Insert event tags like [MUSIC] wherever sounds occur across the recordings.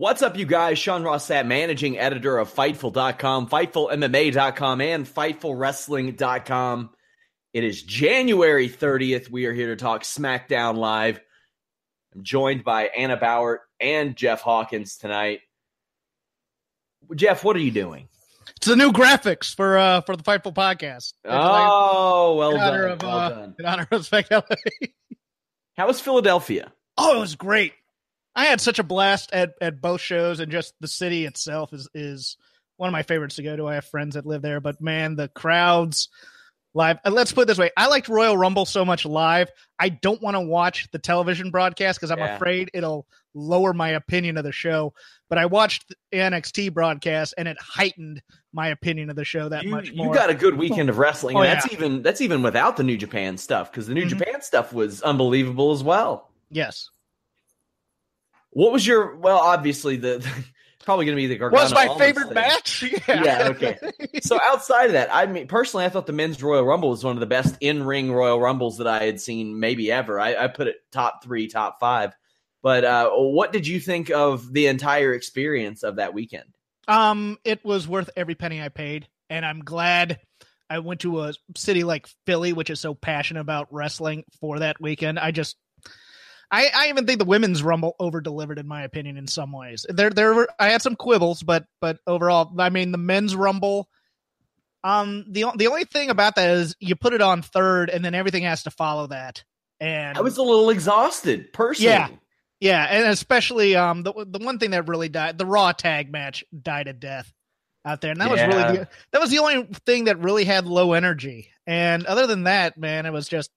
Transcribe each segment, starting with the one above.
What's up, you guys? Sean Ross Sapp, managing editor of Fightful.com, FightfulMMA.com, and FightfulWrestling.com. It is January 30th. We are here to talk SmackDown Live. I'm joined by Anna Bauer and Jeff Hawkins tonight. Jeff, what are you doing? It's the new graphics for uh for the Fightful podcast. Oh, well in done. of well uh, done. in honor of LA. How was Philadelphia? oh, it was great. I had such a blast at at both shows, and just the city itself is is one of my favorites to go to. I have friends that live there, but man, the crowds live. uh, Let's put it this way: I liked Royal Rumble so much live. I don't want to watch the television broadcast because I'm Yeah. afraid it'll lower my opinion of the show. But I watched the NXT broadcast, and it heightened my opinion of the show that You, much you got a good weekend of wrestling, Oh, and that's yeah. even that's even without the New Japan stuff because the New Mhm. Japan stuff was unbelievable as well. yes. What was your well? Obviously, the, it's [LAUGHS] probably going to be the Gargano was my Almas favorite thing. match. [LAUGHS] Yeah. Yeah, okay. So [LAUGHS] outside of that, I mean, personally, I thought the men's Royal Rumble was one of the best in-ring Royal Rumbles that I had seen, maybe ever. I, I put it top three, top five. But uh, what did you think of the entire experience of that weekend? Um, it was worth every penny I paid, and I'm glad I went to a city like Philly, which is so passionate about wrestling for that weekend. I just, I, I even think the women's Rumble over delivered in my opinion in some ways. There, there were I had some quibbles, but but overall, I mean, the men's Rumble. Um, the the only thing about that is you put it on third, and then everything has to follow that. And I was a little exhausted, personally. Yeah. Yeah, and especially um the the one thing that really died the Raw tag match died a death out there, and that was really the, that was the only thing that really had low energy. And other than that, man, it was just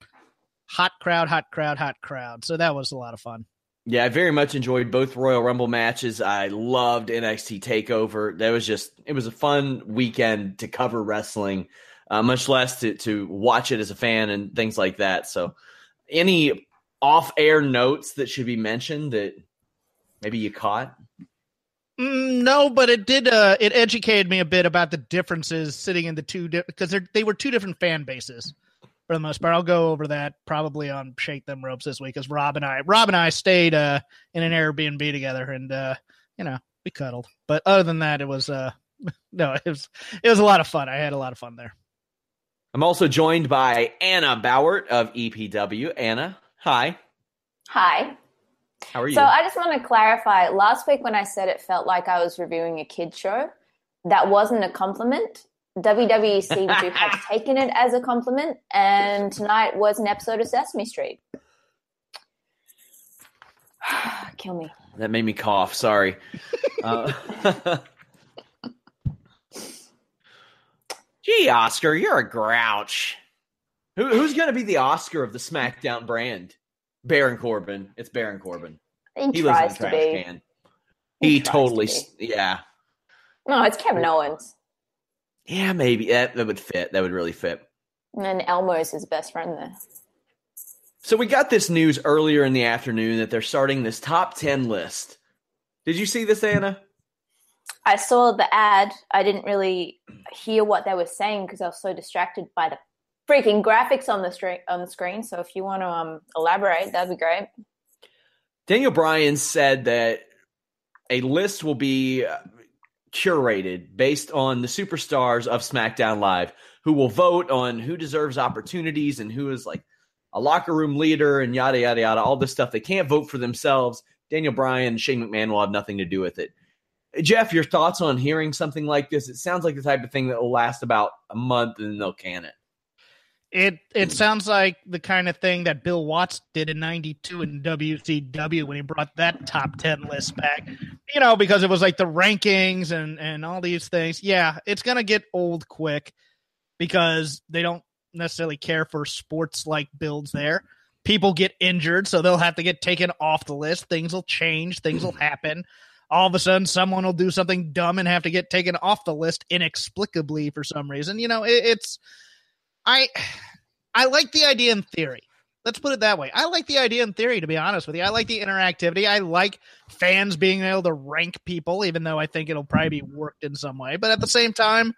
hot crowd, hot crowd, hot crowd. So that was a lot of fun. Yeah, I very much enjoyed both Royal Rumble matches. I loved NXT Takeover. That was just it was a fun weekend to cover wrestling, uh, much less to to watch it as a fan and things like that. So, any off-air notes that should be mentioned that maybe you caught? Mm, no, but it did. Uh, it educated me a bit about the differences sitting in the two because di- they were two different fan bases for the most part. I'll go over that probably on Shake Them Ropes this week because Rob and I, Rob and I stayed uh, in an Airbnb together, and uh, you know we cuddled. But other than that, it was uh, [LAUGHS] no, it was it was a lot of fun. I had a lot of fun there. I'm also joined by Anna Bauert of EPW. Anna, hi. Hi. How are you? So I just want to clarify. Last week when I said it felt like I was reviewing a kid show, that wasn't a compliment. WWE seemed to have [LAUGHS] taken it as a compliment, and tonight was an episode of Sesame Street. [SIGHS] kill me. That made me cough. Sorry. uh, [LAUGHS] gee, Oscar, you're a grouch. Who, who's going to be the Oscar of the SmackDown brand? Baron Corbin. It's Baron Corbin. He, He lives in tries a to trash be. can. He He tries to totally, yeah, No, it's Kevin Owens. Yeah, maybe that, that would fit. That would really fit. And then Elmo's his best friend there. So we got this news earlier in the afternoon that they're starting this top ten list. Did you see this, Anna? I saw the ad. I didn't really hear what they were saying because I was so distracted by the freaking graphics on the screen. On the screen. So if you want to um, elaborate, that'd be great. Daniel Bryan said that a list will be curated based on the superstars of SmackDown Live who will vote on who deserves opportunities and who is like a locker room leader and yada, yada, yada, all this stuff. They can't vote for themselves. Daniel Bryan Shane McMahon will have nothing to do with it. Jeff, your thoughts on hearing something like this? It sounds like the type of thing that will last about a month and then they'll can it. It it sounds like the kind of thing that Bill Watts did in '92 in WCW when he brought that top ten list back. You know, because it was like the rankings and and all these things. Yeah, it's gonna get old quick because they don't necessarily care for sports like builds there. People get injured, so they'll have to get taken off the list. Things will change. Things will mm-hmm. happen. All of a sudden, someone will do something dumb and have to get taken off the list inexplicably for some reason. You know, it, it's I I like the idea in theory. Let's put it that way. I like the idea in theory, to be honest with you. I like the interactivity. I like fans being able to rank people, even though I think it'll probably be worked in some way. But at the same time,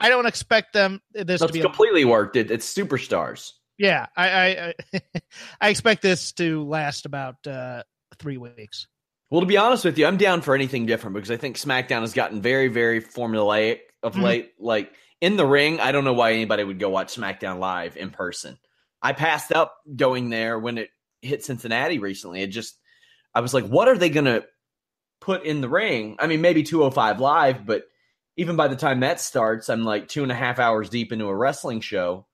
I don't expect them this to be a- completely worked. It, it's superstars. yeah, I I, [LAUGHS] I expect this to last about uh, three weeks. Well, to be honest with you, I'm down for anything different because I think SmackDown has gotten very, very formulaic of Mhm. late. Like in the ring, I don't know why anybody would go watch SmackDown live in person. I passed up going there when it hit Cincinnati recently. It just, I was like, what are they going to put in the ring? I mean, maybe 205 live, but even by the time that starts, I'm like two and a half hours deep into a wrestling show.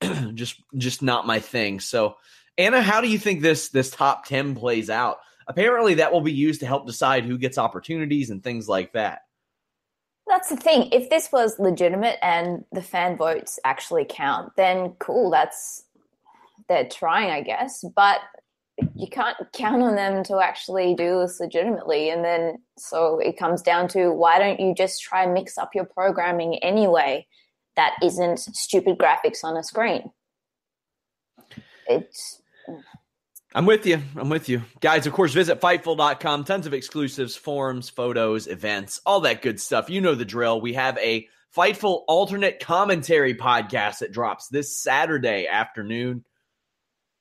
[CLEARS THROAT] just, just not my thing. So, Anna, how do you think this this top 10 plays out? Apparently, that will be used to help decide who gets opportunities and things like that. That's the thing. If this was legitimate and the fan votes actually count, then cool. That's they're trying, I guess. But you can't count on them to actually do this legitimately. And then so it comes down to why don't you just try and mix up your programming anyway that isn't stupid graphics on a screen? It's I'm with you. I'm with you. Guys, of course, visit Fightful.com. Tons of exclusives, forums, photos, events, all that good stuff. You know the drill. We have a Fightful alternate commentary podcast that drops this Saturday afternoon.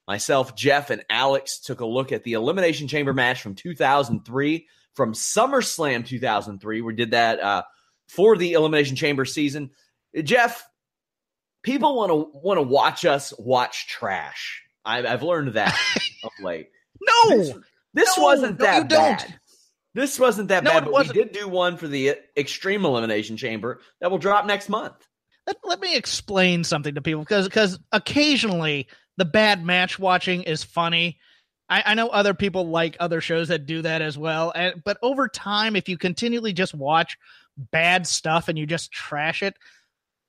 Myself, Jeff, and Alex took a look at the Elimination Chamber match from 2003, from SummerSlam 2003. We did that uh, for the Elimination Chamber season. Jeff, people want to want to watch us watch trash. I've, I've learned that [LAUGHS] of late. No, This, this No, wasn't no, that you don't. bad. This wasn't that No, bad, but wasn't. we did do one for the uh, Extreme Elimination Chamber that will drop next month. let, let me explain something to people because because occasionally the bad match watching is funny. I, I know other people like other shows that do that as well, and, but over time, if you continually just watch bad stuff and you just trash it,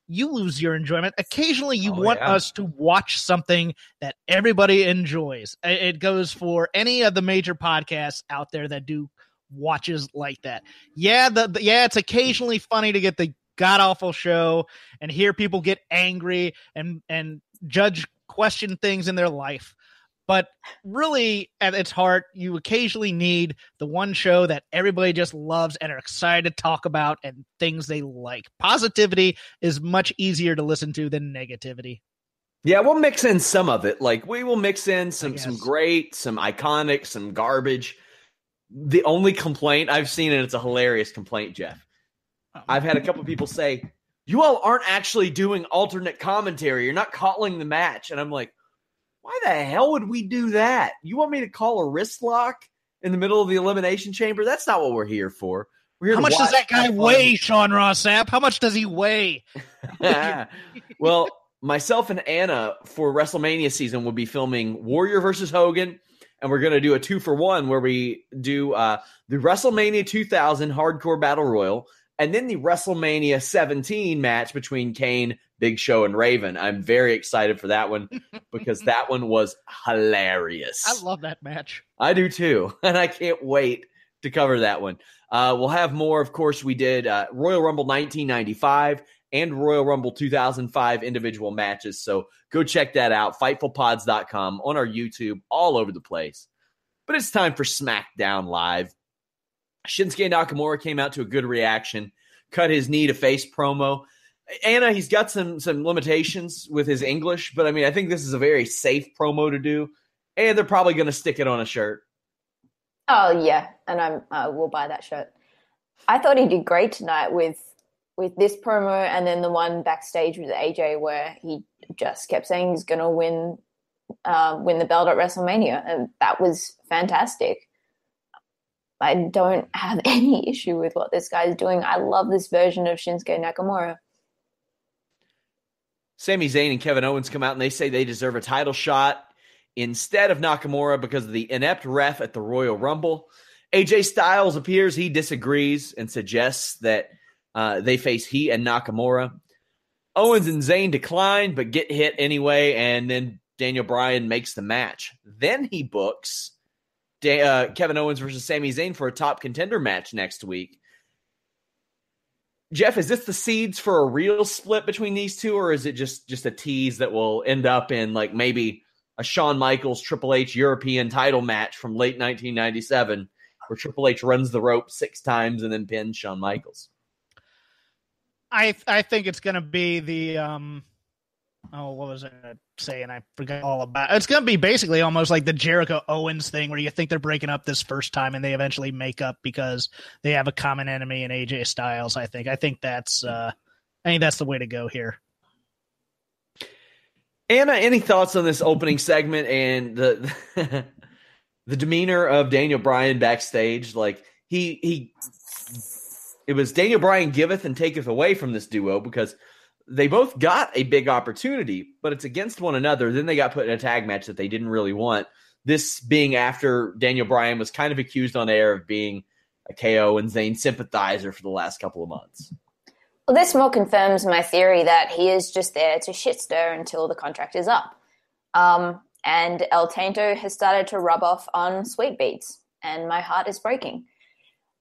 you lose your enjoyment. Occasionally, you Oh, want yeah. us to watch something that everybody enjoys. It goes for any of the major podcasts out there that do watches like that. Yeah, the, the yeah, it's occasionally funny to get the god awful show and hear people get angry and and judge question things in their life. But really, at its heart, you occasionally need the one show that everybody just loves and are excited to talk about and things they like. Positivity is much easier to listen to than negativity. Yeah, we'll mix in some of it. Like we will mix in some some great, some iconic, some garbage. The only complaint I've seen, and it's a hilarious complaint, Jeff. Oh. I've had a couple people say, "You all aren't actually doing alternate commentary. You're not calling the match." And I'm like, "Why the hell would we do that? You want me to call a wrist lock in the middle of the elimination chamber? That's not what we're here for. We're here How much does that guy weigh, Sean Ross Sapp? How much does he weigh? [LAUGHS] well, myself and Anna for WrestleMania season will be filming Warrior versus Hogan, and we're going to do a two for one where we do uh, the WrestleMania 2000 Hardcore Battle Royal and then the WrestleMania 17 match between Kane, Big Show, and Raven. I'm very excited for that one [LAUGHS] because that one was hilarious. I love that match. I do too, [LAUGHS] and I can't wait to cover that one. Uh, we'll have more. Of course, we did uh, Royal Rumble 1995 and Royal Rumble 2005 individual matches. So go check that out. FightfulPods.com on our YouTube, all over the place. But it's time for SmackDown Live. Shinsuke Nakamura came out to a good reaction, cut his knee to face promo. Anna, he's got some some limitations with his English, but I mean, I think this is a very safe promo to do, and they're probably going to stick it on a shirt. Oh yeah, and I'm I will buy that shirt. I thought he did great tonight with with this promo and then the one backstage with AJ where he just kept saying he's going to win uh, win the belt at WrestleMania, and that was fantastic. I don't have [LAUGHS] any issue with what this guy's doing. I love this version of Shinsuke Nakamura. Sami Zayn and Kevin Owens come out and they say they deserve a title shot instead of Nakamura because of the inept ref at the Royal Rumble. AJ Styles appears he disagrees and suggests that uh, they face he and Nakamura. Owens and Zayn decline but get hit anyway, and then Daniel Bryan makes the match. Then he books uh, Kevin Owens versus Sami Zayn for a top contender match next week. Jeff, is this the seeds for a real split between these two, or is it just just a tease that will end up in like maybe a Shawn Michaels Triple H European title match from late 1997, where Triple H runs the rope six times and then pins Shawn Michaels? I I think it's going to be the um oh, what was I saying? I forgot all about. It's going to be basically almost like the Jericho Owens thing, where you think they're breaking up this first time, and they eventually make up because they have a common enemy in AJ Styles. I think. I think that's. uh I think that's the way to go here. Anna, any thoughts on this opening segment and the [LAUGHS] the demeanor of Daniel Bryan backstage? Like he he, it was Daniel Bryan giveth and taketh away from this duo because they both got a big opportunity, but it's against one another. Then they got put in a tag match that they didn't really want. This being after Daniel Bryan was kind of accused on air of being a KO and Zayn sympathizer for the last couple of months. Well, this more confirms my theory that he is just there to shit stir until the contract is up. Um, and El Tanto has started to rub off on Sweet Beats, and my heart is breaking.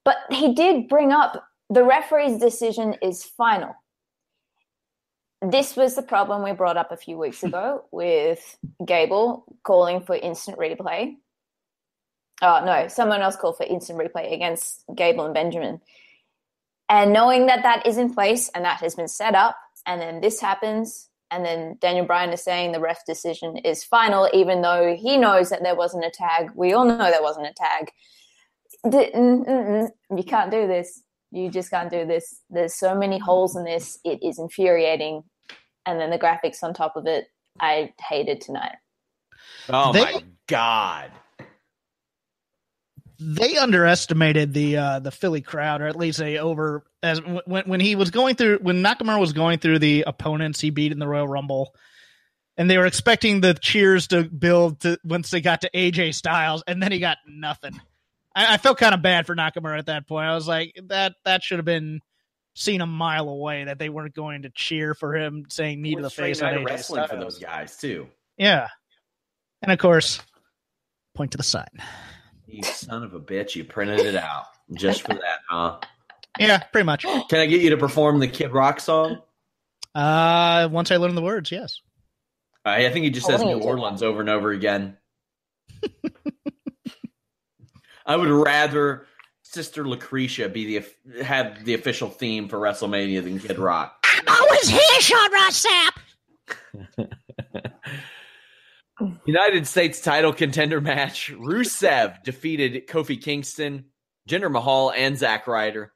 But he did bring up the referee's decision is final this was the problem we brought up a few weeks hmm. ago with Gable calling for instant replay. Oh, no, someone else called for instant replay against Gable and Benjamin. And knowing that that is in place and that has been set up, and then this happens, and then Daniel Bryan is saying the ref decision is final, even though he knows that there wasn't a tag. We all know there wasn't a tag. You can't do this. You just can't do this. There's so many holes in this. It is infuriating. And then the graphics on top of it, I hated tonight. Oh they, my god. They underestimated the uh, the Philly crowd, or at least they over as when when he was going through when Nakamura was going through the opponents he beat in the Royal Rumble, and they were expecting the cheers to build to once they got to AJ Styles, and then he got nothing. I, I felt kind of bad for Nakamura at that point. I was like, that that should have been seen a mile away that they weren't going to cheer for him saying knee to the face on AJ wrestling Styles. for those guys too. Yeah, and of course, point to the sign. You son of a bitch! You printed it out just for that, huh? Yeah, pretty much. Can I get you to perform the Kid Rock song? Uh, once I learn the words, yes. I think he just says New Orleans over and over again. [LAUGHS] I would rather Sister Lucretia be the have the official theme for WrestleMania than Kid Rock. I'm always here, Sean Ross Sapp. [LAUGHS] United States title contender match. Rusev defeated Kofi Kingston, Jinder Mahal, and Zack Ryder.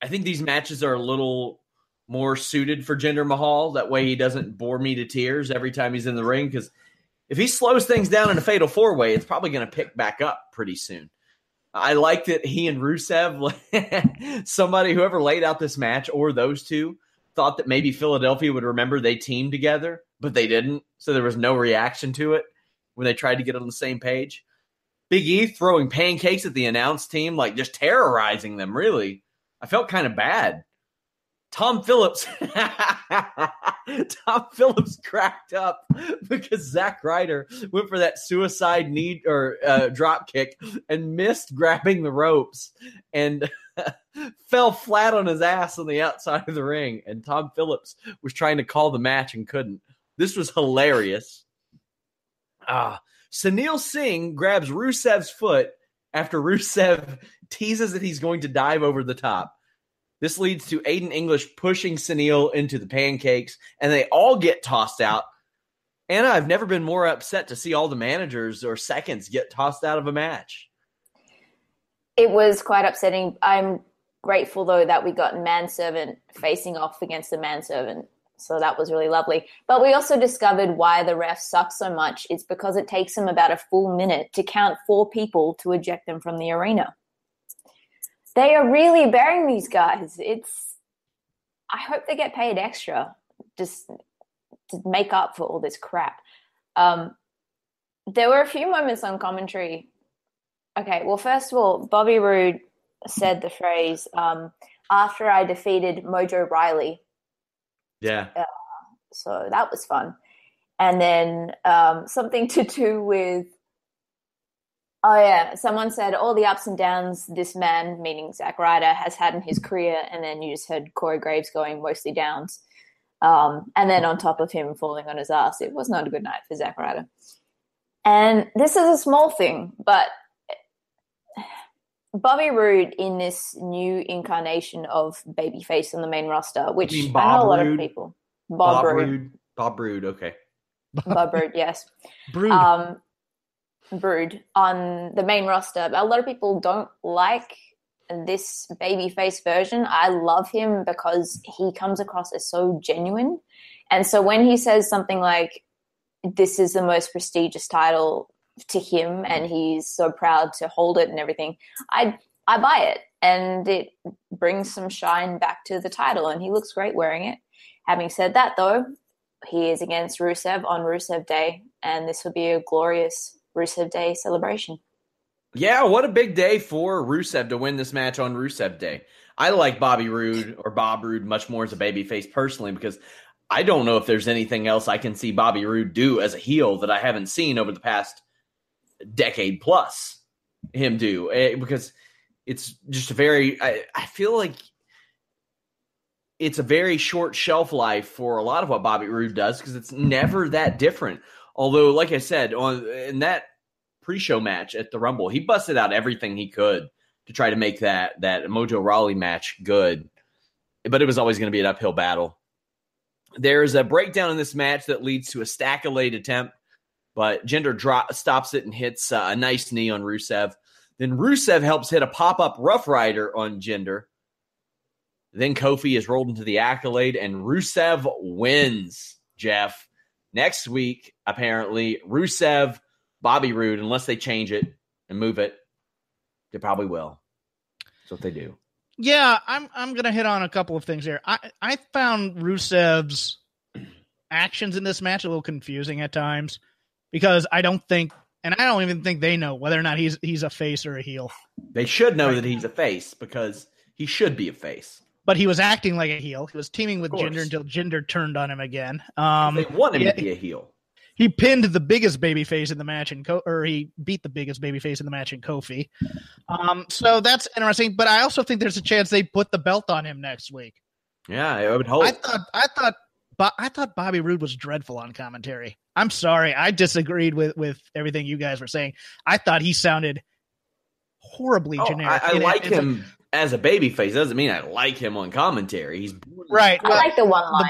I think these matches are a little more suited for Jinder Mahal. That way he doesn't bore me to tears every time he's in the ring. Because if he slows things down in a fatal four way, it's probably going to pick back up pretty soon. I like that he and Rusev, [LAUGHS] somebody, whoever laid out this match or those two, thought that maybe Philadelphia would remember they teamed together, but they didn't. So there was no reaction to it when they tried to get on the same page. Big E throwing pancakes at the announce team, like just terrorizing them. Really, I felt kind of bad. Tom Phillips, [LAUGHS] Tom Phillips cracked up because Zack Ryder went for that suicide knee or uh, drop kick and missed grabbing the ropes and [LAUGHS] fell flat on his ass on the outside of the ring. And Tom Phillips was trying to call the match and couldn't. This was hilarious. Ah, Sunil Singh grabs Rusev's foot after Rusev teases that he's going to dive over the top. This leads to Aiden English pushing Sunil into the pancakes, and they all get tossed out. Anna, I've never been more upset to see all the managers or seconds get tossed out of a match. It was quite upsetting. I'm grateful though that we got manservant facing off against the manservant. So that was really lovely. But we also discovered why the refs suck so much. It's because it takes them about a full minute to count four people to eject them from the arena they are really burying these guys. It's I hope they get paid extra just to make up for all this crap. Um, there were a few moments on commentary. Okay, well, first of all, Bobby Roode said the phrase um, after I defeated Mojo Rawley. Yeah. Uh, so that was fun. And then um, something [LAUGHS] to do with Oh yeah, someone said all the ups and downs this man, meaning Zack Ryder, has had in his career, and then you just heard Corey Graves going mostly downs, um, and then on top of him falling on his ass, it was not a good night for Zack Ryder. And this is a small thing, but Bobby Roode in this new incarnation of babyface on the main roster, which I know a lot Roode? of people. Bob, Bob Roode. Roode. Bob Roode, okay. Bob Roode, yes. [LAUGHS] Brood. Um, Brood on the main roster. But a lot of people don't like this babyface version. I love him because he comes across as so genuine. And so when he says something like, this is the most prestigious title to him and he's so proud to hold it and everything, I I buy it. And it brings some shine back to the title and he looks great wearing it. Having said that though, he is against Rusev on Rusev Day, and this would be a glorious Rusev Day celebration. Yeah, what a big day for Rusev to win this match on Rusev Day. I like Bobby Roode or Bob Roode much more as a babyface personally because I don't know if there's anything else I can see Bobby Roode do as a heel that I haven't seen over the past decade plus him do eh, because it's just a very I, I feel like it's a very short shelf life for a lot of what Bobby Roode does because it's never that different. Although, like I said, on in that pre-show match at the Rumble, he busted out everything he could to try to make that that Mojo Rawley match good. But it was always going to be an uphill battle. There's a breakdown in this match that leads to a stack of late attempt, but Jinder drop, stops it and hits uh, a nice knee on Rusev. Then Rusev helps hit a pop up Rough Rider on Jinder. Then Kofi is rolled into the accolade, and Rusev wins. Jeff, Next week, apparently, Rusev, Bobby Roode, unless they change it and move it, they probably will. That's what they do. Yeah, I'm I'm gonna hit on a couple of things here. I I found Rusev's actions in this match a little confusing at times because I don't think and I don't even think they know whether or not he's he's a face or a heel. They should know right. that he's a face because he should be a face but he was acting like a heel. He was teaming with Jinder until Jinder turned on him again. Um, they want him he, to be a heel. He pinned the biggest baby face in the match, in Co- or he beat the biggest baby face in the match in Kofi. Um, so that's interesting. But I also think there's a chance they put the belt on him next week. Yeah, I would hope. I thought I thought but I thought Bobby Roode was dreadful on commentary. I'm sorry, I disagreed with with everything you guys were saying. I thought he sounded horribly oh, generic. I, I like it, him as a baby face doesn't mean I like him on commentary. He's right. I like the one line.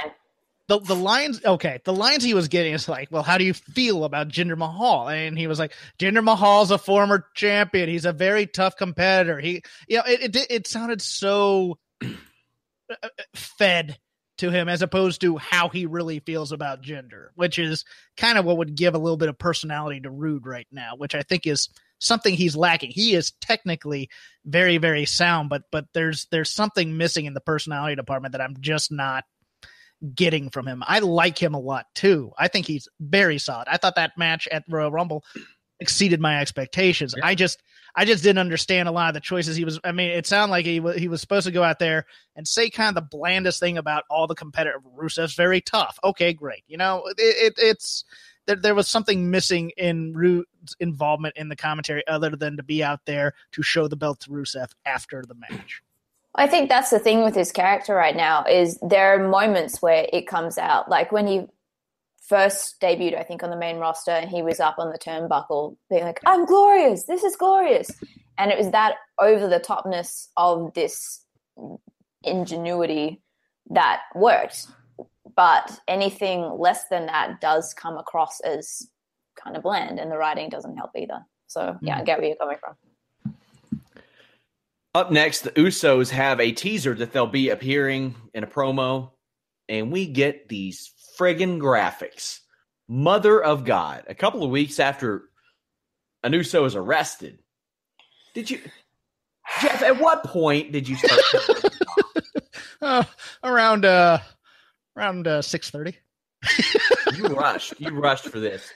The, the, the lines okay the lines he was getting is like well how do you feel about Jinder Mahal and he was like Jinder Mahal's a former champion he's a very tough competitor he you know it it, it sounded so uh, fed to him as opposed to how he really feels about Jinder which is kind of what would give a little bit of personality to Roode right now which I think is something he's lacking. He is technically very, very sound, but but there's there's something missing in the personality department that I'm just not getting from him. I like him a lot too. I think he's very solid. I thought that match at Royal Rumble exceeded my expectations. Yeah. I just I just didn't understand a lot of the choices he was. I mean, it sounded like he was he was supposed to go out there and say kind of the blandest thing about all the competitive. Rusev's very tough. Okay, great. You know, it, it it's there. There was something missing in Roode's involvement in the commentary, other than to be out there to show the belt to Rusev after the match. I think that's the thing with his character right now is there are moments where it comes out, like when he first debuted, I think on the main roster, and he was up on the turnbuckle, being like, "I'm glorious. This is glorious," and it was that over the topness of this ingenuity that worked. But anything less than that does come across as kind of bland, and the writing doesn't help either. So yeah, I get where you're coming from. Up next, the Usos have a teaser that they'll be appearing in a promo, and we get these friggin' graphics. Mother of God. A couple of weeks after an Uso is arrested, did you, Jeff? At what point did you start? [LAUGHS] Uh, around uh around uh, six thirty. [LAUGHS] you rushed. You rushed for this.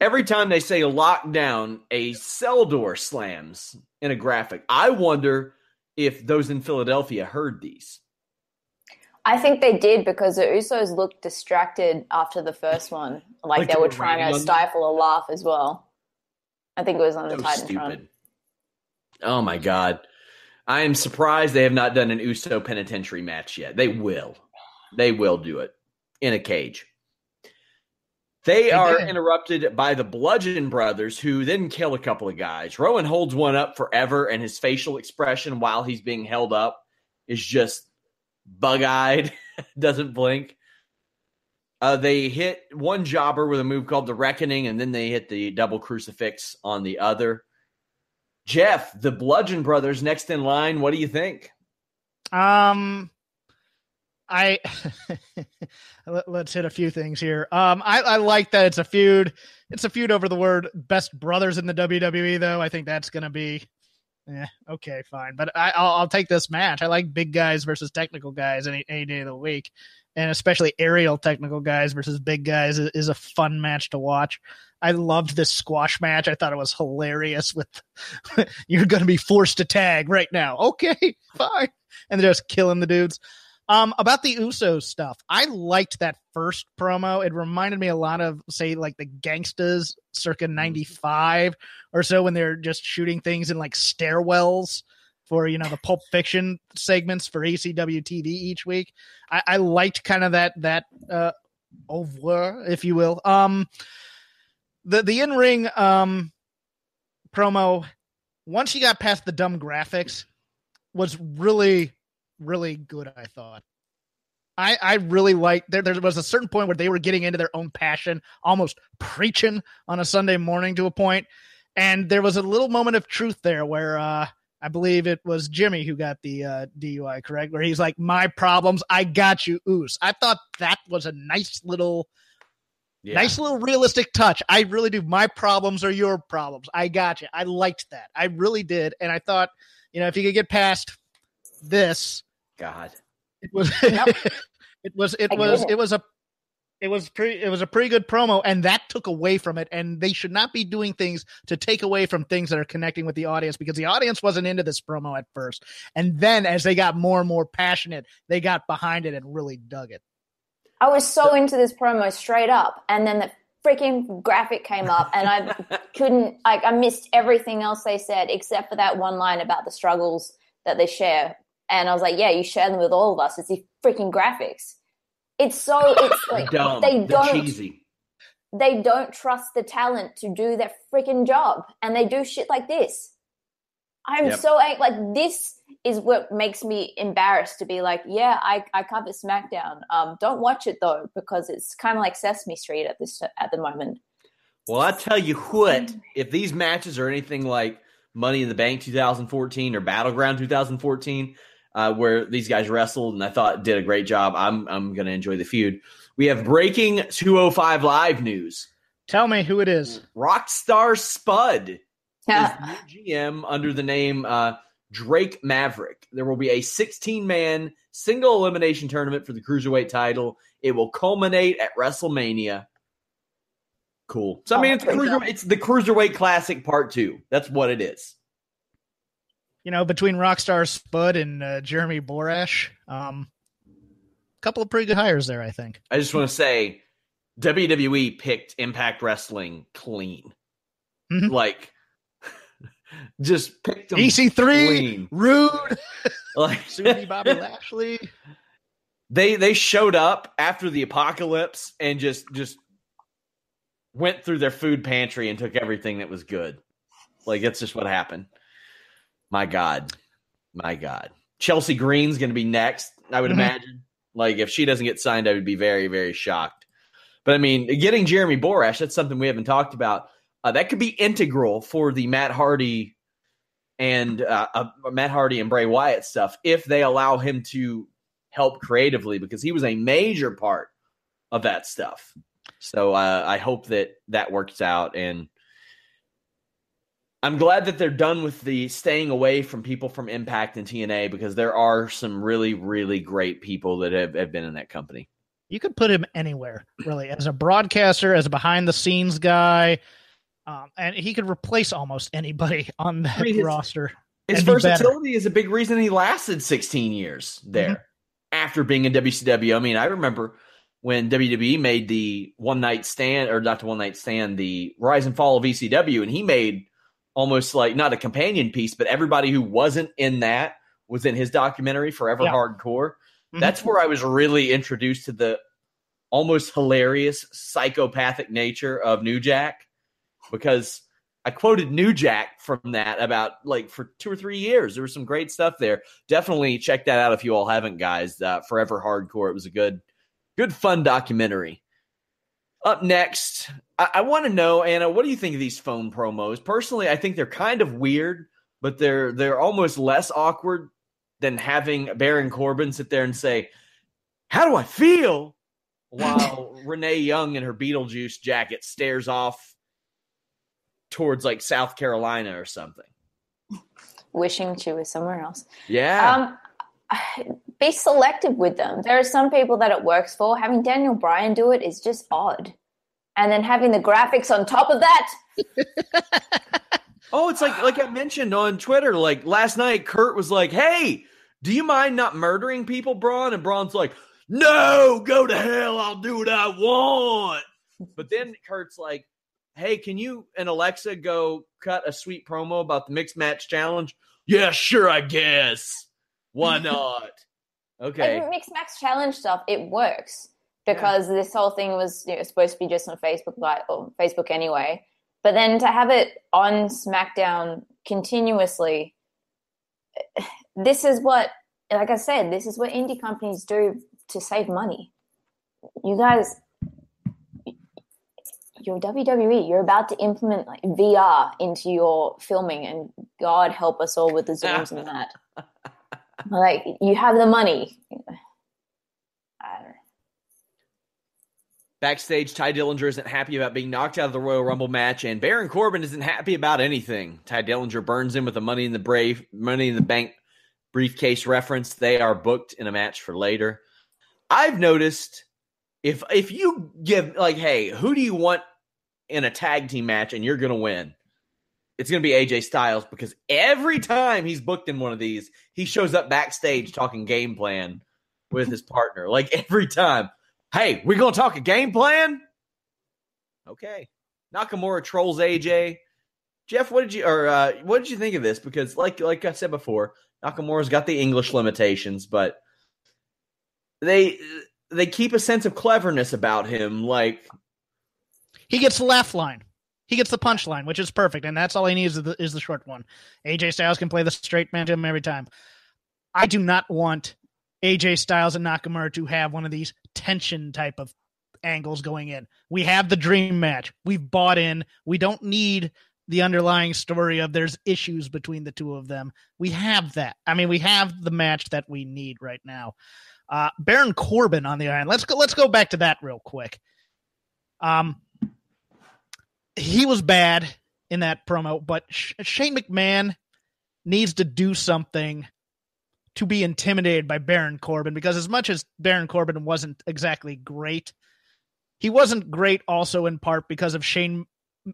Every time they say lockdown, a cell door slams in a graphic. I wonder if those in Philadelphia heard these. I think they did because the Usos looked distracted after the first one, like, Like they they were were trying to stifle a laugh as well. I think it was on the So Titan stupid. Oh my god. I am surprised they have not done an Uso penitentiary match yet. They will. They will do it in a cage. They are interrupted by the Bludgeon Brothers, who then kill a couple of guys. Rowan holds one up forever, and his facial expression while he's being held up is just bug eyed, [LAUGHS] doesn't blink. Uh, they hit one jobber with a move called the Reckoning, and then they hit the double crucifix on the other. Jeff, the Bludgeon Brothers next in line. What do you think? Um, I [LAUGHS] let, us hit a few things here. Um, I, I like that it's a feud. It's a feud over the word best brothers in the WWE, though. I think that's gonna be, yeah, okay, fine. But I, I'll, I'll take this match. I like big guys versus technical guys any any day of the week, and especially aerial technical guys versus big guys is, is a fun match to watch. I loved this squash match. I thought it was hilarious. With [LAUGHS] you're going to be forced to tag right now. Okay, [LAUGHS] fine and they're just killing the dudes. Um, about the Usos stuff, I liked that first promo. It reminded me a lot of, say, like the Gangstas circa '95 or so when they're just shooting things in like stairwells for you know the Pulp Fiction segments for ECW TV each week. I, I liked kind of that that uh, au revoir, if you will. Um, the the in ring um promo once you got past the dumb graphics was really really good i thought i i really liked there there was a certain point where they were getting into their own passion almost preaching on a sunday morning to a point and there was a little moment of truth there where uh I believe it was Jimmy who got the uh, DUI, correct? Where he's like, "My problems, I got you, oos." I thought that was a nice little Yeah. Nice little realistic touch. I really do. My problems are your problems. I got you. I liked that. I really did. And I thought, you know, if you could get past this, God. it was [LAUGHS] Yep. it was it I was it. it was a it was pretty it was a pretty good promo and that took away from it and they should not be doing things to take away from things that are connecting with the audience because the audience wasn't into this promo at first and then as they got more and more passionate they got behind it and really dug it I was so into this promo straight up, and then the freaking graphic came up, and I [LAUGHS] couldn't like I missed everything else they said except for that one line about the struggles that they share. And I was like, yeah, you share them with all of us. It's the freaking graphics. It's so it's [LAUGHS] like Dumb. they They're don't cheesy. they don't trust the talent to do their freaking job, and they do shit like this. I'm Yep. so like this is what makes me embarrassed to be like, yeah, I I cover SmackDown. Um, don't watch it though because it's kind of like Sesame Street at this at the moment. Well, I tell you what, if these matches are anything like Money in the Bank 2014 or Battleground 2014, uh, where these guys wrestled and I thought did a great job, I'm I'm going to enjoy the feud. We have breaking 205 live news. tell me who it is Rockstar Spud is Yeah. the new GM under the name uh, Drake Maverick. There will be a 16 man single elimination tournament for the Cruiserweight title. It will culminate at WrestleMania. Cool. So I mean, it's, cruiser, it's the cruiserweight classic part two. That's what it is. You know, between Rockstar Spud and uh, Jeremy Borash, um, a couple of pretty good hires there. I think. I just want to say, WWE picked Impact Wrestling clean, Mhm. like [LAUGHS] just picked them EC3, clean. Roode, [LAUGHS] Like [LAUGHS] Susie Bobby Lashley. they they showed up after the apocalypse and just just went through their food pantry and took everything that was good. Like that's just what happened. My God, my God. Chelsea Green's going to be next. I would Mhm. imagine. Like if she doesn't get signed, I would be very very shocked. But I mean, getting Jeremy Borash, that's something we haven't talked about. Uh, that could be integral for the Matt Hardy and uh, uh, Matt Hardy and Bray Wyatt stuff if they allow him to help creatively because he was a major part of that stuff. So uh, I hope that that works out and I'm glad that they're done with the staying away from people from Impact and TNA because there are some really, really great people that have, have been in that company. You could put him anywhere, really, as a broadcaster, as a behind the scenes guy, um, and he could replace almost anybody on that I mean, his- roster. His And be versatility is a big reason he lasted 16 years there Mm-hmm. after being in WCW. I mean, I remember when WWE made the one night stand, or not the one night stand, the Rise and Fall of ECW, and he made almost like not a companion piece, but everybody who wasn't in that was in his documentary, Forever Yeah. Hardcore. Mhm. That's where I was really introduced to the almost hilarious psychopathic nature of New Jack because I quoted New Jack from that about like for two or three years. There was some great stuff there. Definitely check that out if you all haven't, guys. Uh, Forever Hardcore. It was a good, good fun documentary. Up next, I, I want to know, Anna, what do you think of these phone promos? Personally, I think they're kind of weird, but they're they're almost less awkward than having Baron Corbin sit there and say, "How do I feel?" [LAUGHS] while Renee Young in her Beetlejuice jacket stares off towards like South Carolina or something. Wishing she was somewhere else. Yeah. Um, [SIGHS] be selective with them. There are some people that it works for. Having Daniel Bryan do it is just odd. And then having the graphics on top of that. [LAUGHS] oh, it's like like I mentioned on Twitter. Like last night, Kurt was like, "Hey, do you mind not murdering people, Braun?" And Braun's like, "No, go to hell. I'll do what I want." But then Kurt's like, "Hey, can you and Alexa go cut a sweet promo about the mixed match challenge?" Yeah, sure, I guess. Why [LAUGHS] not? Okay. And mixed max challenge stuff, it works because this whole thing was you know, supposed to be just on Facebook, like or Facebook anyway. But then to have it on SmackDown continuously, this is what, like I said, this is what indie companies do to save money. You guys, you're WWE. You're about to implement like VR into your filming, and God help us all with the zooms and that. [LAUGHS] Like you have the money. I don't know. Backstage, Tye Dillinger isn't happy about being knocked out of the Royal Rumble match, and Baron Corbin isn't happy about anything. Tye Dillinger burns in with a Money in the Brave, Money in the Bank briefcase reference. They are booked in a match for later. I've noticed if if you give like, hey, who do you want in a tag team match, and you're to win? It's to be AJ Styles because every time he's booked in one of these, he shows up backstage talking game plan with his partner. Like every time. Hey, we're gonna talk a game plan? Okay. Nakamura trolls AJ. Jeff, what did you or uh, what did you think of this? Because like like I said before, Nakamura's got the English limitations, but they they keep a sense of cleverness about him. Like He gets the laugh line. He gets the punch line, which is perfect, and that's all he needs is the, is the short one. AJ Styles can play the straight man to him every time. I do not want AJ Styles and Nakamura to have one of these tension type of angles going in. We have the dream match. We've bought in. We don't need the underlying story of there's issues between the two of them. We have that. I mean, we have the match that we need right now. Uh, Baron Corbin on the iron. Let's go. Let's go back to that real quick. Um, he was bad in that promo, but Sh- Shane McMahon needs to do something to be intimidated by Baron Corbin because as much as Baron Corbin wasn't exactly great, he wasn't great also in part because of Shane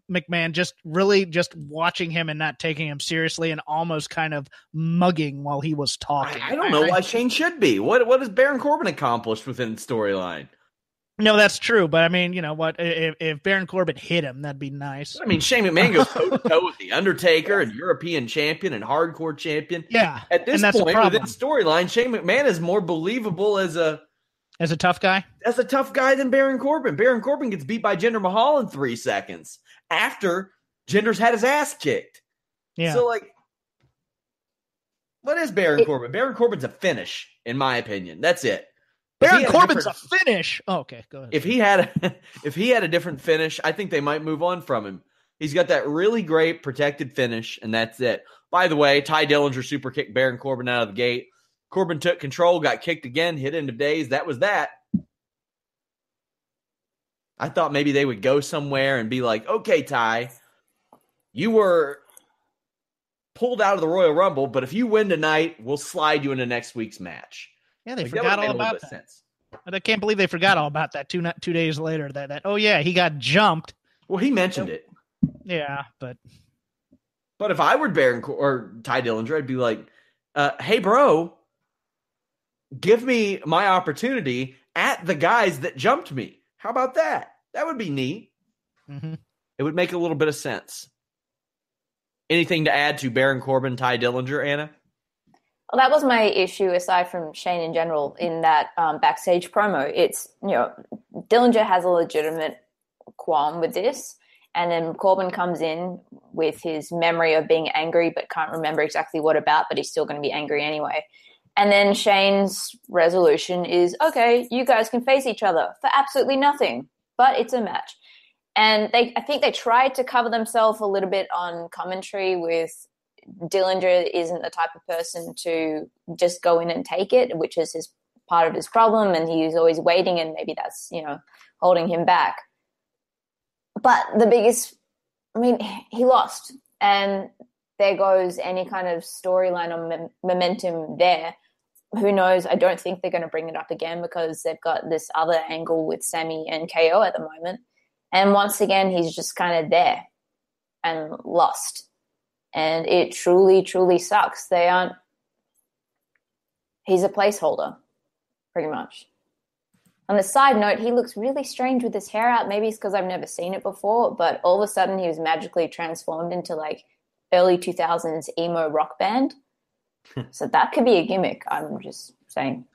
McMahon just really just watching him and not taking him seriously and almost kind of mugging while he was talking. I, I don't know I, why Shane should be. What what has Baron Corbin accomplished within the storyline? No, that's true. But I mean, you know what? If, if Baron Corbin hit him, that'd be nice. I mean, Shane McMahon goes toe [LAUGHS] to toe with the Undertaker and European champion and hardcore champion. Yeah. At this point, within storyline, Shane McMahon is more believable as a as a tough guy? As a tough guy than Baron Corbin. Baron Corbin gets beat by Jinder Mahal in three seconds after Jinder's had his ass kicked. Yeah. So, like, what is Baron it, Corbin? Baron Corbin's a finish, in my opinion. That's it. Baron Corbin's a, a, finish. Oh, okay, go ahead. If he had a, [LAUGHS] if he had a different finish, I think they might move on from him. He's got that really great protected finish, and that's it. By the way, Tye Dillinger super kicked Baron Corbin out of the gate. Corbin took control, got kicked again, hit End of Days. That was that. I thought maybe they would go somewhere and be like, okay, Tye, you were pulled out of the Royal Rumble, but if you win tonight, we'll slide you into next week's match. Yeah, they like, forgot all about that. Sense. I can't believe they forgot all about that two two days later. That that oh yeah, he got jumped. Well, he mentioned it. Yeah, but but if I were Baron or Tye Dillinger, I'd be like, uh, "Hey, bro, give me my opportunity at the guys that jumped me. How about that? That would be neat. Mm-hmm. It would make a little bit of sense. Anything to add to Baron Corbin, Tye Dillinger, Anna? Well, that was my issue aside from Shane in general in that um, backstage promo. It's, you know, Dillinger has a legitimate qualm with this. And then Corbin comes in with his memory of being angry, but can't remember exactly what about, but he's still going to be angry anyway. And then Shane's resolution is okay, you guys can face each other for absolutely nothing, but it's a match. And they, I think they tried to cover themselves a little bit on commentary with Dillinger isn't the type of person to just go in and take it, which is his part of his problem, and he's always waiting, and maybe that's you know holding him back. But the biggest, I mean, he lost, and there goes any kind of storyline or momentum there who knows? I don't think they're going to bring it up again because they've got this other angle with Sammy and KO at the moment. And once again, he's just kind of there and lost. And it truly, truly sucks. They aren't, he's a placeholder, pretty much. On the side note, he looks really strange with his hair out. Maybe it's because I've never seen it before, but all of a sudden he was magically transformed into like early 2000s emo rock band [LAUGHS] so that could be a gimmick. I'm just saying.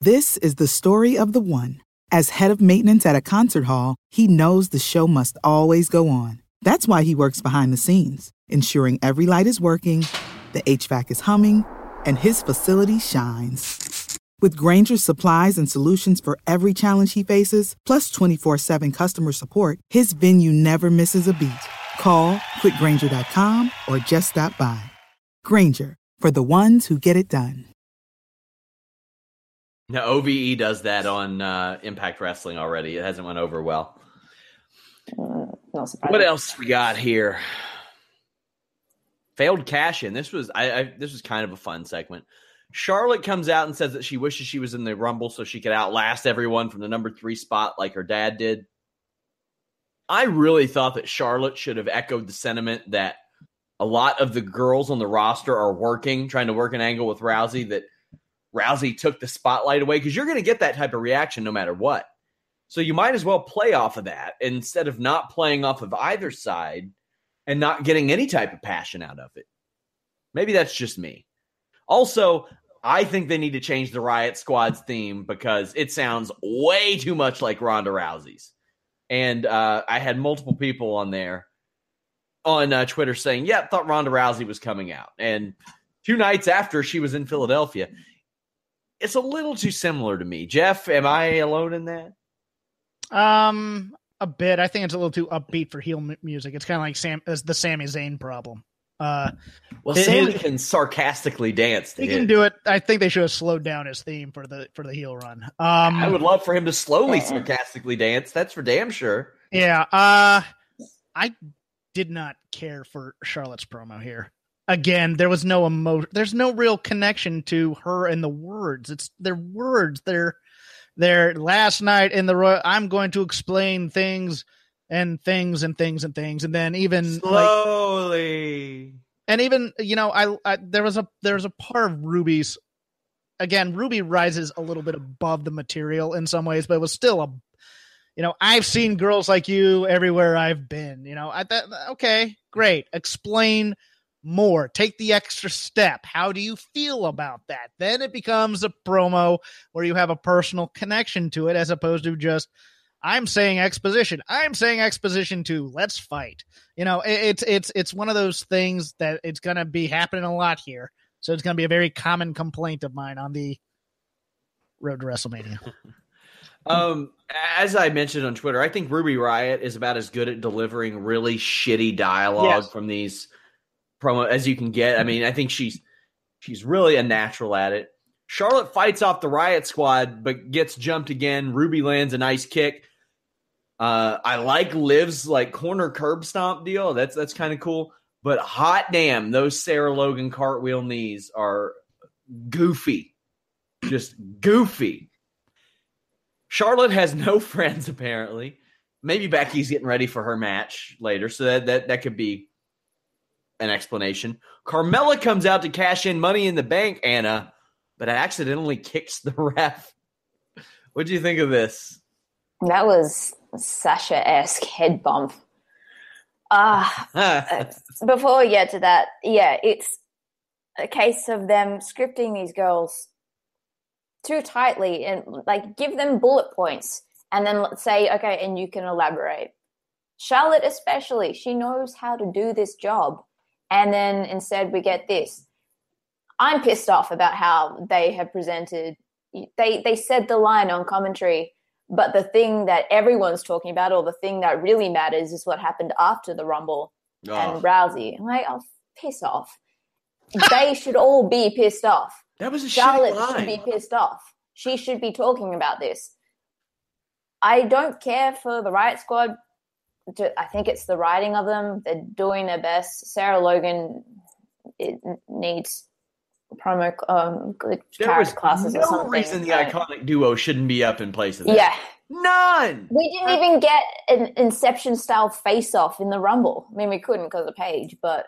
This is the story of the one. As head of maintenance at a concert hall, he knows the show must always go on. That's why he works behind the scenes, ensuring every light is working, the HVAC is humming, and his facility shines. With Grainger's supplies and solutions for every challenge he faces, plus 24 7 customer support, his venue never misses a beat. Call quickgranger.com or just stop by. Grainger for the ones who get it done. Now, OVE does that on uh, Impact Wrestling already. It hasn't went over well. Mm, what else we got here? Failed cash in. This was I, I this was kind of a fun segment. Charlotte comes out and says that she wishes she was in the Rumble so she could outlast everyone from the number three spot like her dad did. I really thought that Charlotte should have echoed the sentiment that a lot of the girls on the roster are working, trying to work an angle with Rousey that Rousey took the spotlight away because you're going to get that type of reaction no matter what. So you might as well play off of that instead of not playing off of either side and not getting any type of passion out of it. Maybe that's just me. Also, I think they need to change the Riot Squad's theme because it sounds way too much like Ronda Rousey's. And uh, I had multiple people on there on uh, Twitter saying, "Yeah, thought Ronda Rousey was coming out," and two nights after she was in Philadelphia. It's a little too similar to me. Jeff, am I alone in that? Um, a bit. I think it's a little too upbeat for heel music. It's kind of like Sam, as the Sami Zayn problem. Uh, well, Sami can sarcastically dance. he can do it. I think they should have slowed down his theme for the for the heel run. Um, I would love for him to slowly sarcastically dance. That's for damn sure. Yeah. Uh, I did not care for Charlotte's promo here. Again, there was no emotion. There's no real connection to her and the words. It's their words. They're there last night in the Royal. I'm going to explain things and things and things and things, and then even like, Slowly. and even you know, I, I there was a there was a part of Ruby's. Again, Ruby rises a little bit above the material in some ways, but it was still a. You know, I've seen girls like you everywhere I've been. You know, I that okay, great. Explain more. Take the extra step. How do you feel about that? Then it becomes a promo where you have a personal connection to it as opposed to just I'm saying exposition. I'm saying exposition too. Let's fight. You know, it, it's it's it's one of those things that it's going to be happening a lot here. So it's going to be a very common complaint of mine on the road to WrestleMania. [LAUGHS] Um, as I mentioned on Twitter, I think Ruby Riot is about as good at delivering really shitty dialogue Yes. from these promo as you can get. I mean, I think she's she's really a natural at it. Charlotte fights off the Riot Squad, but gets jumped again. Ruby lands a nice kick. Uh, I like Liv's like corner curb stomp deal. That's that's kind of cool. But hot damn, those Sarah Logan cartwheel knees are goofy, just goofy. Charlotte has no [LAUGHS] friends apparently. Maybe Becky's getting ready for her match later, so that that, that could be an explanation. Carmella comes out to cash in money in the bank, Anna, but accidentally kicks the [LAUGHS] ref. What do you think of this? That was Sasha esque head bump. Ah, [LAUGHS] before we get to that, yeah, it's a case of them scripting these girls too tightly and like give them bullet points and then say, okay, and you can elaborate. Charlotte, especially, she knows how to do this job. And then instead, we get this. I'm pissed off about how they have presented. They they said the line on commentary, but the thing that everyone's talking about, or the thing that really matters, is what happened after the Rumble Oh, and Rousey. I'm like, oh, piss off. [LAUGHS] they should all be pissed off. that was a Charlotte should be pissed off. She should be talking about this. I don't care for the Riot Squad. I think it's the writing of them. They're doing their best. Sarah Logan it needs promo um, There was classes or no something. reason the iconic duo shouldn't be up in place of that. Yeah, None. we didn't even get an Inception style face off in the Rumble. I mean, we couldn't because of Paige, but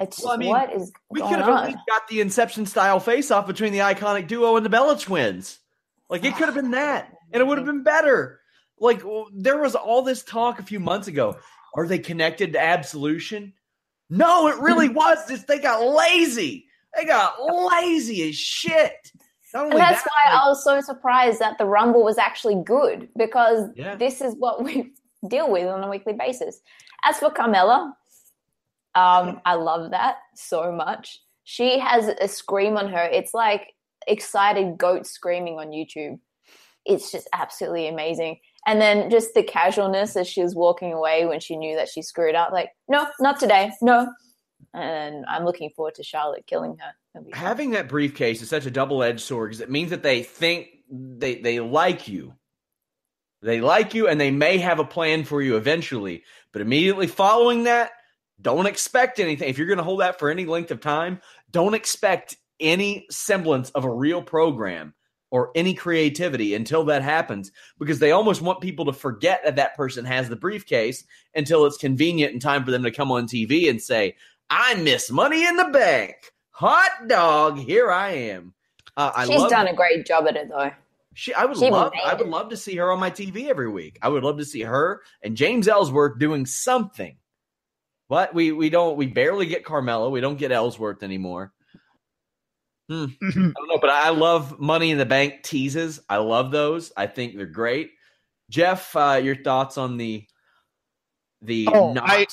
it's Well, I mean, what is We could have at least got the Inception style face off between the iconic duo and the Bella twins. Like it could have been that, and it would have been better. Like there was all this talk a few months ago. Are they connected to Absolution? No, it really [LAUGHS] was. This they got lazy. They got lazy as shit. And that's that, why like- I was so surprised that the Rumble was actually good because Yeah. this is what we [LAUGHS] deal with on a weekly basis. As for Carmella, um, I love that so much. She has a scream on her. It's like excited goat screaming on YouTube. It's just absolutely amazing. And then just the casualness as she was walking away when she knew that she screwed up. Like, no, not today. No. And I'm looking forward to Charlotte killing her. Having that briefcase is such a double-edged sword because it means that they think they they like you they like you and they may have a plan for you eventually but immediately following that don't expect anything if you're going to hold that for any length of time don't expect any semblance of a real program or any creativity until that happens because they almost want people to forget that that person has the briefcase until it's convenient and time for them to come on TV and say I miss money in the bank. Hot dog here i am. Uh, I She's done a great job at it, though. she i would she love i would it. love to see her on my tv every week. I would love to see her and james ellsworth doing something. But we we don't we barely get carmella we don't get ellsworth anymore hmm. i don't know but i love money in the bank teases i love those i think they're great jeff uh, your thoughts on the the Oh, not I-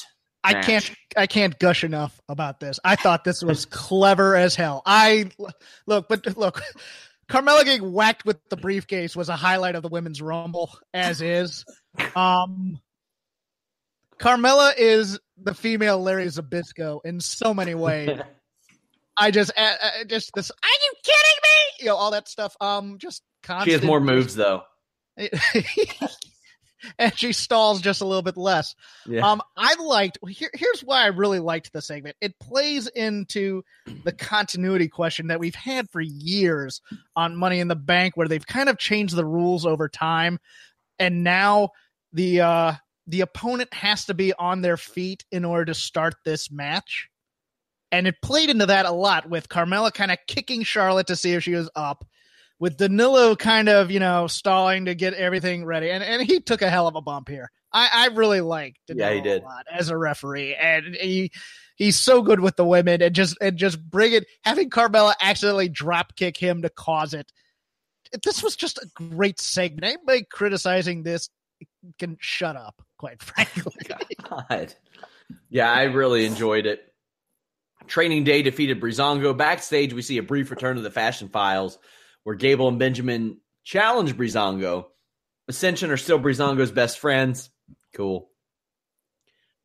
I match. can't I can't gush enough about this. I thought this was [LAUGHS] clever as hell. I look, but look, Carmella getting whacked with the briefcase was a highlight of the women's rumble, as is. [LAUGHS] Um Carmella is the female Larry Zbyszko in so many ways. [LAUGHS] I just, uh, uh, just this. Are you kidding me? You know all that stuff. Um, just constant. she has more moves though [LAUGHS] and she stalls just a little bit less. Yeah. Um, I liked. Here, here's why I really liked the segment. It plays into the continuity question that we've had for years on Money in the Bank, where they've kind of changed the rules over time, and now the uh, the opponent has to be on their feet in order to start this match. And it played into that a lot with Carmella kind of kicking Charlotte to see if she was up, with Danilo kind of, you know, stalling to get everything ready. And and he took a hell of a bump here. I, I really liked Danilo Yeah, he did. a lot as a referee. And he he's so good with the women and just and just bring it having Carmella accidentally drop kick him to cause it. This was just a great segment. Anybody criticizing this can shut up, quite [LAUGHS] frankly. [LAUGHS] God. Yeah, I really enjoyed it. Training Day defeated Breezango. Backstage, we see a brief return of the Fashion Files where Gable and Benjamin challenge Breezango. Ascension are still Breezango's best friends. Cool.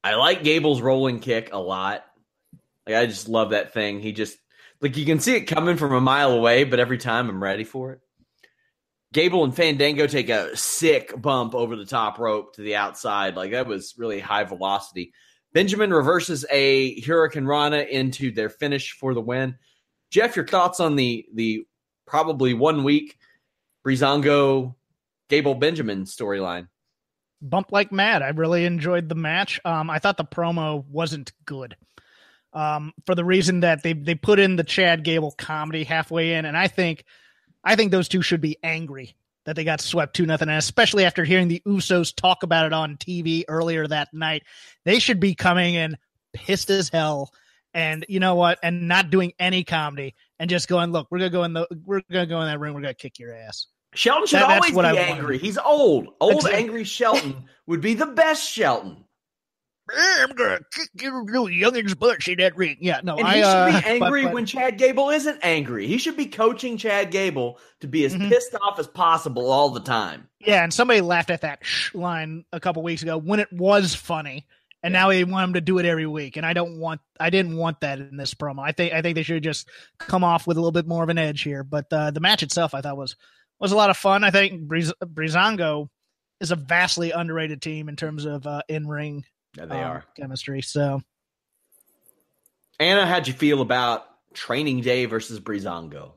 I like Gable's rolling kick a lot. Like I just love that thing. He just like you can see it coming from a mile away, but every time I'm ready for it. Gable and Fandango take a sick bump over the top rope to the outside. Like that was really high velocity. Benjamin reverses a Hurricanrana into their finish for the win. Jeff, your thoughts on the the probably one week Breezango Gable Benjamin storyline? bump like mad. I really enjoyed the match. Um, I thought the promo wasn't good. Um, for the reason that they they put in the Chad Gable comedy halfway in, and I think I think those two should be angry that they got swept two nothing, and especially after hearing the Usos talk about it on TV earlier that night, they should be coming in pissed as hell. And you know what? And not doing any comedy and just going, look, we're gonna go in the we're gonna go in that room, we're gonna kick your ass. Shelton should That- always be I wanted. angry. He's old. Old angry Shelton would be the best Shelton. I'm gonna kick your little youngin's butt in that ring. Yeah, no, And I he should uh, be [LAUGHS] but- angry but- when Chad Gable isn't angry. He should be coaching Chad Gable to be as Mhm. pissed off as possible all the time. Yeah, and somebody laughed at that line a couple weeks ago when it was funny, and now they want him to do it every week. And I don't want, I didn't want that in this promo. I think, I think they should just come off with a little bit more of an edge here. But uh, the match itself, I thought was was a lot of fun. I think Briz- Breezango is a vastly underrated team in terms of uh, in ring Yeah, they are. chemistry. So Anna, how'd you feel about Training Day versus Breezango?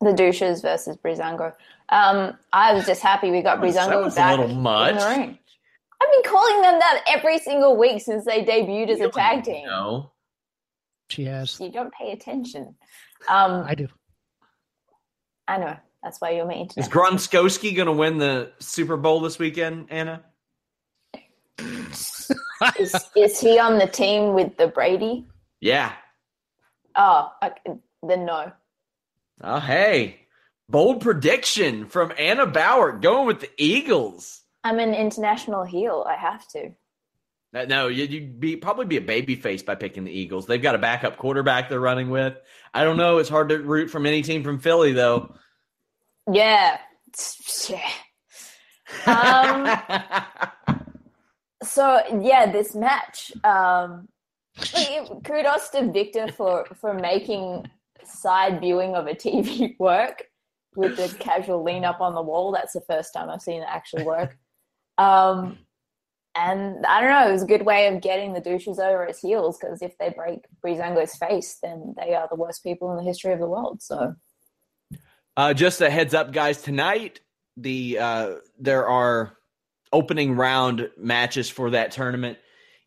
The douches versus Breezango. Um, I was just happy we got That was- that a back little much. in the ring. I've been calling them that every single week since they debuted as a tag team. No. she has, You don't pay attention. Um, I do. I know. That's why you're my Is internet. Gronkowski going to win the Super Bowl this weekend, Anna? [CLEARS THROAT] is, is he on the team with the Brady? Yeah. Oh, okay, then no. Oh, hey. Bold prediction from Anna Bauer going with the Eagles. I'm an international heel. I have to. Uh, No, you- you'd be probably be a baby face by picking the Eagles. They've got a backup quarterback they're running with. I don't know. It's hard to root from any team from Philly, though. Yeah. Yeah. [LAUGHS] Um, [LAUGHS] so yeah, this match. Um, kudos to Victor for for making side viewing of a TV [LAUGHS] work with the casual lean up on the wall. That's the first time I've seen it actually work. Um, and I don't know, it was a good way of getting the douches over his heels because if they break Breezango's face, then they are the worst people in the history of the world. So Uh, just a heads up, guys. Tonight, the uh, there are opening round matches for that tournament.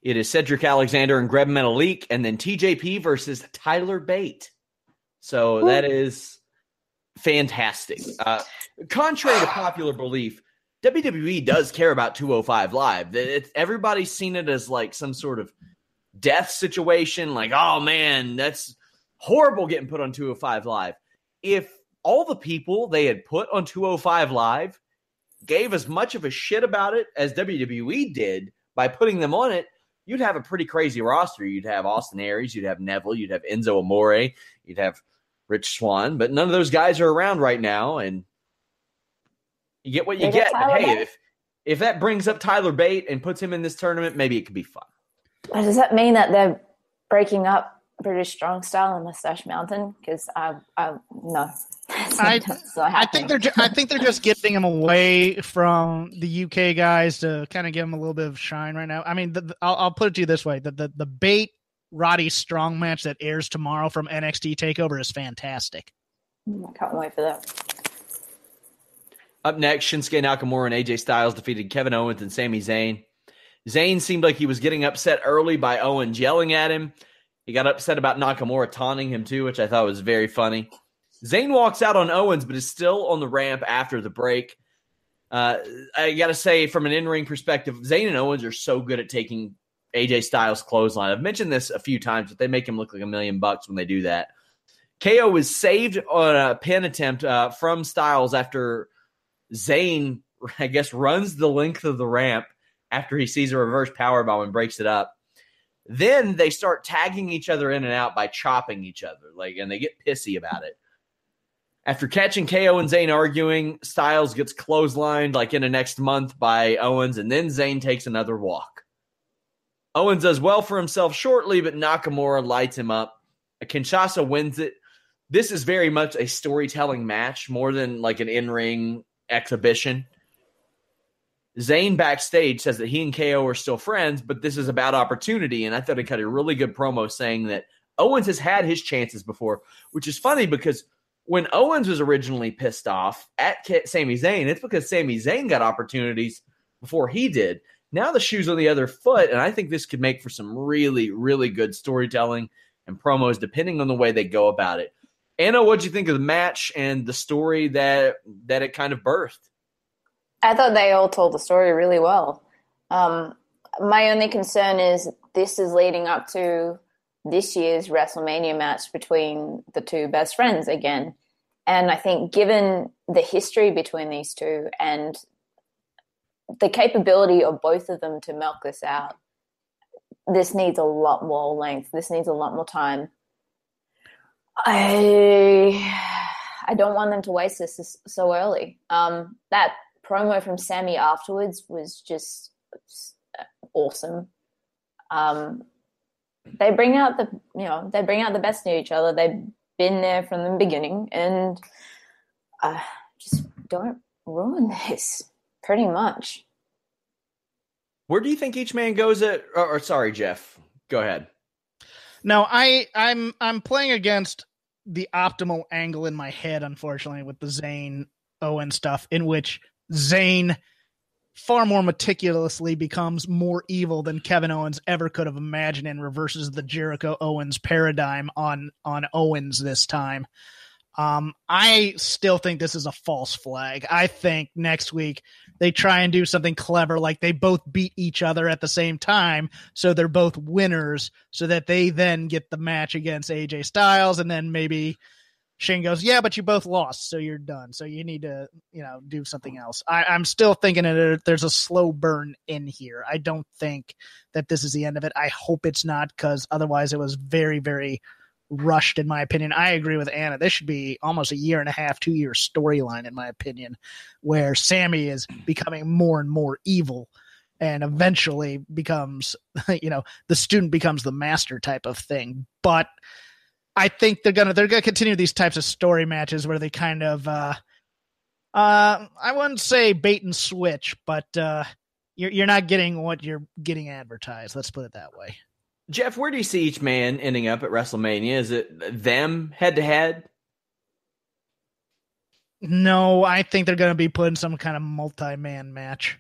It is Cedric Alexander and Gran Metalik, and then TJP versus Tyler Bate. So that is fantastic. Uh, contrary to popular belief, WWE does care about 205 Live. It's, everybody's seen it as like some sort of death situation. Like, oh man, that's horrible getting put on 205 Live. If all the people they had put on 205 Live gave as much of a shit about it as WWE did by putting them on it, you'd have a pretty crazy roster. You'd have Austin Aries, you'd have Neville, you'd have Enzo Amore, you'd have Rich Swann, but none of those guys are around right now, and you get what you They get. But hey, Bate. if if that brings up Tyler Bate and puts him in this tournament, maybe it could be fun. But does that mean that they're breaking up British Strong Style and Mustache Mountain? Because I, I, no. I, I think they're ju- I think they're just [LAUGHS] getting him away from the UK guys to kind of give him a little bit of shine right now. I mean, the, the, I'll, I'll put it to you this way: the the, the Bate Roddy Strong match that airs tomorrow from NXT Takeover is fantastic. Mm, I can't wait for that. Up next, Shinsuke Nakamura and AJ Styles defeated Kevin Owens and Sami Zayn. Zayn seemed like he was getting upset early by Owens yelling at him. He got upset about Nakamura taunting him too, which I thought was very funny. Zayn walks out on Owens, but is still on the ramp after the break. Uh, I got to say, from an in ring perspective, Zayn and Owens are so good at taking AJ Styles' clothesline. I've mentioned this a few times, but they make him look like a million bucks when they do that. KO was saved on a pin attempt uh, from Styles after Zayn, I guess, runs the length of the ramp after he sees a reverse powerbomb and breaks it up. Then they start tagging each other in and out by chopping each other, like, and they get pissy about it. After catching KO and Zayn arguing, Styles gets clotheslined like in the next month by Owens, and then Zayn takes another walk. Owens does well for himself shortly, but Nakamura lights him up. Kinshasa wins it. This is very much a storytelling match more than like an in ring exhibition. Zayn backstage says that he and KO are still friends, but this is about opportunity. And I thought he cut a really good promo saying that Owens has had his chances before, which is funny because when Owens was originally pissed off at Sami Zayn, it's because Sami Zayn got opportunities before he did. Now the shoe's on the other foot, and I think this could make for some really, really good storytelling and promos, depending on the way they go about it. Anna, what do you think of the match and the story that that it kind of birthed? I thought they all told the story really well. Um, my only concern is this is leading up to this year's WrestleMania match between the two best friends again. And I think, given the history between these two and the capability of both of them to milk this out, this needs a lot more length. This needs a lot more time. I I don't want them to waste this so early. Um, that promo from Sammy afterwards was just awesome. Um, they bring out the you know they bring out the best in each other. They've been there from the beginning, and uh, just don't ruin [LAUGHS] this. Pretty much. Where do you think each man goes at? Or, or sorry, Jeff, go ahead. No, I I'm I'm playing against the optimal angle in my head, unfortunately, with the Zayn Owen stuff, in which Zayn far more meticulously becomes more evil than Kevin Owens ever could have imagined and reverses the Jericho Owens paradigm on on Owens this time. Um, I still think this is a false flag. I think next week they try and do something clever, like they both beat each other at the same time, so they're both winners, so that they then get the match against AJ Styles, and then maybe Shane goes, "Yeah, but you both lost, so you're done. So you need to, you know, do something else." I, am still thinking that there's a slow burn in here. I don't think that this is the end of it. I hope it's not, because otherwise, it was very, very rushed, in my opinion. I agree with Anna. This should be almost a year and a half, two year storyline, in my opinion, where Sammy is becoming more and more evil and eventually becomes, [LAUGHS] you know, the student becomes the master type of thing. But I think they're gonna they're gonna continue these types of story matches where they kind of uh uh I wouldn't say bait and switch, but uh you're you're not getting what you're getting advertised. Let's put it that way. Jeff, where do you see each man ending up at WrestleMania? Is it them head to head? No, I think they're going to be putting some kind of multi-man match.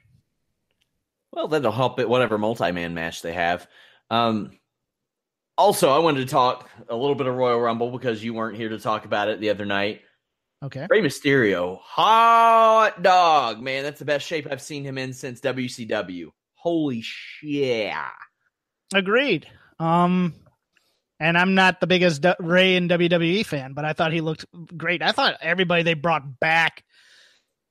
Well, that'll help it. Whatever multi-man match they have. Um, also, I wanted to talk a little bit of Royal Rumble because you weren't here to talk about it the other night. Okay. Rey Mysterio, hot dog, man. That's the best shape I've seen him in since WCW. Holy shit. Agreed. Um, and I'm not the biggest D- Rey and WWE fan, but I thought he looked great. I thought everybody they brought back,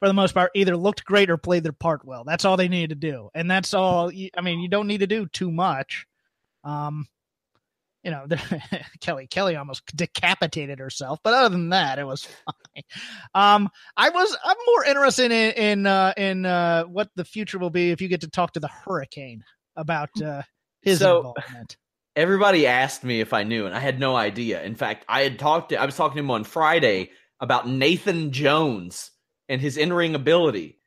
for the most part, either looked great or played their part well. That's all they needed to do, and that's all. I mean, you don't need to do too much. Um, you know, [LAUGHS] Kelly Kelly almost decapitated herself, but other than that, it was fine. Um, I was I'm more interested in in uh, in uh, what the future will be if you get to talk to the Hurricane about uh, his so, involvement. [LAUGHS] Everybody asked me if I knew, and I had no idea. In fact, I had talked to I was talking to him on Friday about Nathan Jones and his in ring ability?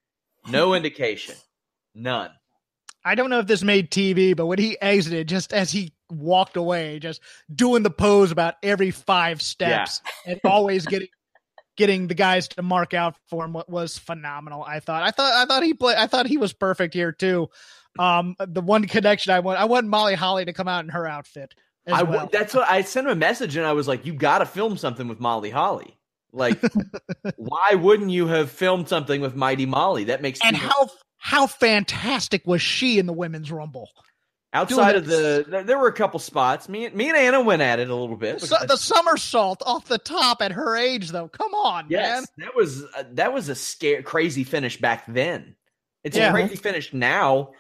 No [LAUGHS] indication. None. I don't know if this made TV, but when he exited, just as he walked away, just doing the pose about every five steps and always getting getting the guys to mark out for him what was phenomenal. I thought I thought I thought he played I thought he was perfect here too. Um the one connection I want I want Molly Holly to come out in her outfit. as I well. that's what I sent him a message and I was like, you got to film something with Molly Holly. Like, [LAUGHS] why wouldn't you have filmed something with Mighty Molly? That makes and how how fantastic was she in the women's rumble? Outside of the there, were a couple spots. Me and me and Anna went at it a little bit. So, the somersault off the top at her age, though. Come on, yes, man. that was uh, that was a scare crazy finish back then. It's Yeah. a crazy finish now,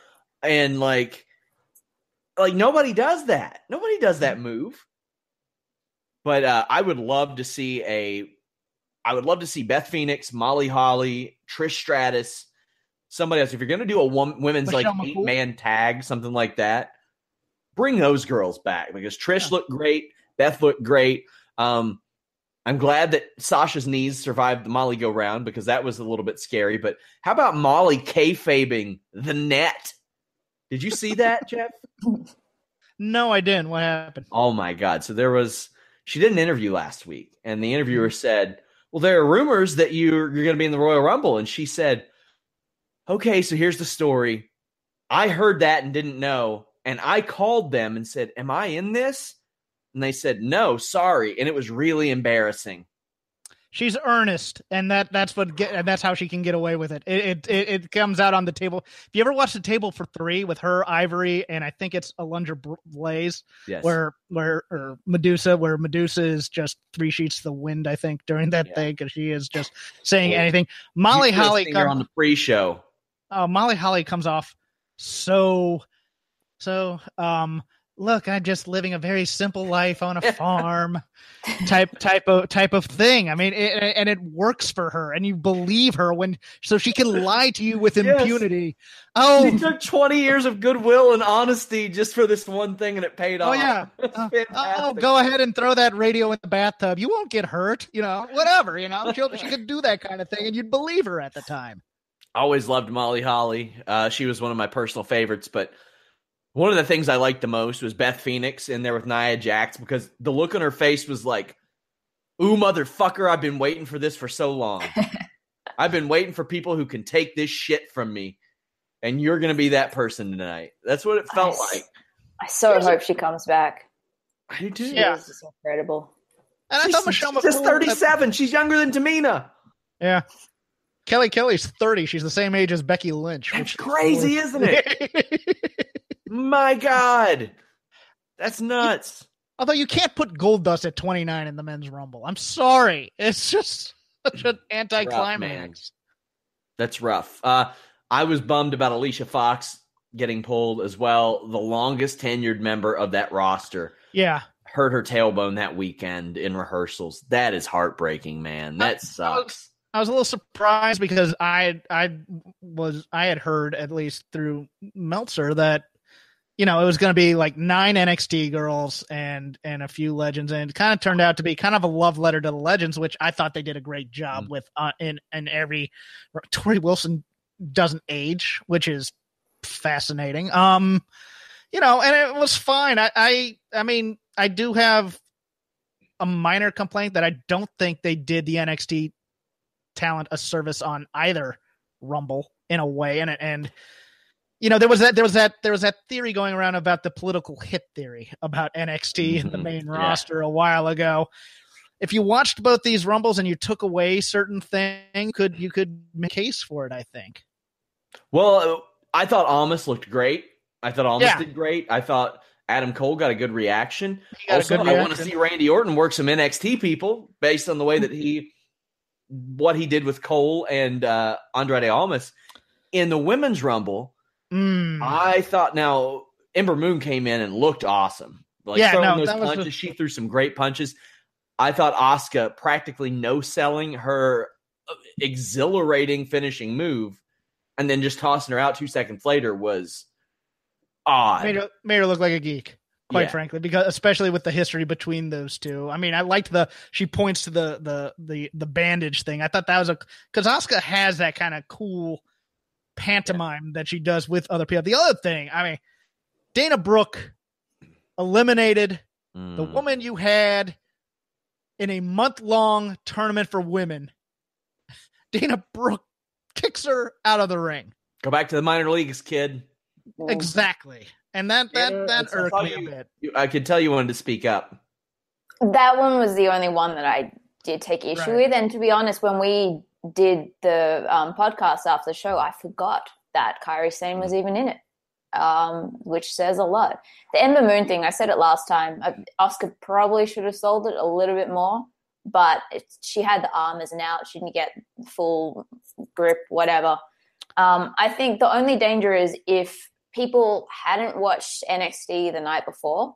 and like like nobody does that. Nobody does that move. But uh, I would love to see a. I would love to see Beth Phoenix, Molly Holly, Trish Stratus, somebody else. If you're going to do a wom- women's Michelle like eight man tag, something like that, bring those girls back because Trish Yeah. looked great, Beth looked great. Um, I'm glad that Sasha's knees survived the Molly go round because that was a little bit scary. But how about Molly kayfabing the net? Did you see that, [LAUGHS] Jeff? No, I didn't. What happened? Oh my god! So there was she did an interview last week, and the interviewer said, "Well, there are rumors that you're you're going to be in the Royal Rumble," and she said, "Okay, so here's the story. I heard that and didn't know, and I called them and said, "Am I in this?" And they said, "No, sorry," and it was really embarrassing. She's earnest, and that that's what get, and that's how she can get away with it. It, it it comes out on the table. If you ever watch the table for three with her, Ivory, and I think it's Alundra Blaze, Yes, where where or Medusa, where Medusa is just three sheets to the wind. I think during that Yeah. thing because she is just saying anything. Molly Holly come- on the pre-show. Uh, Molly Holly comes off so so um look I'm just living a very simple life on a [LAUGHS] farm type type of type of thing I mean it, and it works for her and you believe her when so she can lie to you with [LAUGHS] Yes. impunity oh She took 20 years of goodwill and honesty just for this one thing, and it paid Oh off. [LAUGHS] yeah. Uh, oh, go ahead and throw that radio in the bathtub. You won't get hurt. You know, whatever. You know, She'll, she could do that kind of thing, and you'd believe her at the time. Always loved Molly Holly. Uh, she was one of my personal favorites, but one of the things I liked the most was Beth Phoenix in there with Nia Jax because the look on her face was like, "Ooh, motherfucker! I've been waiting for this for so long. [LAUGHS] I've been waiting for people who can take this shit from me, and you're gonna be that person tonight." That's what it felt Nice. like. I so hope she comes back. I do too. She Yeah. is incredible. And I She's thought Michelle just McCool- 37. She's younger than Tamina. Yeah. Kelly Kelly's 30. She's the same age as Becky Lynch. That's crazy, isn't it? [LAUGHS] My God, that's nuts. Although you can't put Goldust at 29 in the men's rumble. I'm sorry. It's just such an anticlimax. That's rough. Uh, I was bummed about Alicia Fox getting pulled as well. The longest tenured member of that roster Yeah. hurt her tailbone that weekend in rehearsals. That is heartbreaking, man. That sucks. I was a little surprised because I I was I had heard at least through Meltzer that you know it was going to be like nine NXT girls and and a few legends and it kind of turned out to be kind of a love letter to the legends which I thought they did a great job Mm. with uh, in in every Torrie Wilson doesn't age which is fascinating um you know and it was fine I I I mean I do have a minor complaint that I don't think they did the NXT talent a service on either Rumble in a way, and and you know there was that there was that there was that theory going around about the political hit theory about NXT and the Mhm. main Yeah. roster a while ago. If you watched both these Rumbles and you took away certain things, could you could make a case for it? I think. Well, uh, I thought Almas looked great. I thought Almas Yeah. did great. I thought Adam Cole got a good reaction. Got a also, good I want to see Randy Orton work some NXT people based on the way that he, what he did with Cole and uh, Andrade Almas in the women's rumble. Mm. I thought now Ember Moon came in and looked awesome. Like Yeah, throwing no, those punches, she threw some great punches. I thought Asuka practically no selling her uh, exhilarating finishing move, and then just tossing her out two seconds later was odd. made her, made her look like a geek. Quite Yeah. frankly, because especially with the history between those two. I mean, I liked the she points to the the the the bandage thing. I thought that was a because Asuka has that kind of cool pantomime that she does with other people. The other thing, I mean, Dana Brooke eliminated the Mm. woman you had in a month long tournament for women. [LAUGHS] Dana Brooke kicks her out of the ring. Go back to the minor leagues, kid. Exactly. And that that Yeah, that I irked thought me a bit. You- I could tell you wanted to speak up. That one was the only one that I did take issue Right. with. And to be honest, when we did the um, podcast after the show, I forgot that Kairi Sane was even in it, um, which says a lot. The Ember Moon thing, I said it last time. uh, Asuka probably should have sold it a little bit more, but it, she had the arm as an out. She didn't get full grip, whatever. Um, I think the only danger is if people hadn't watched NXT the night before,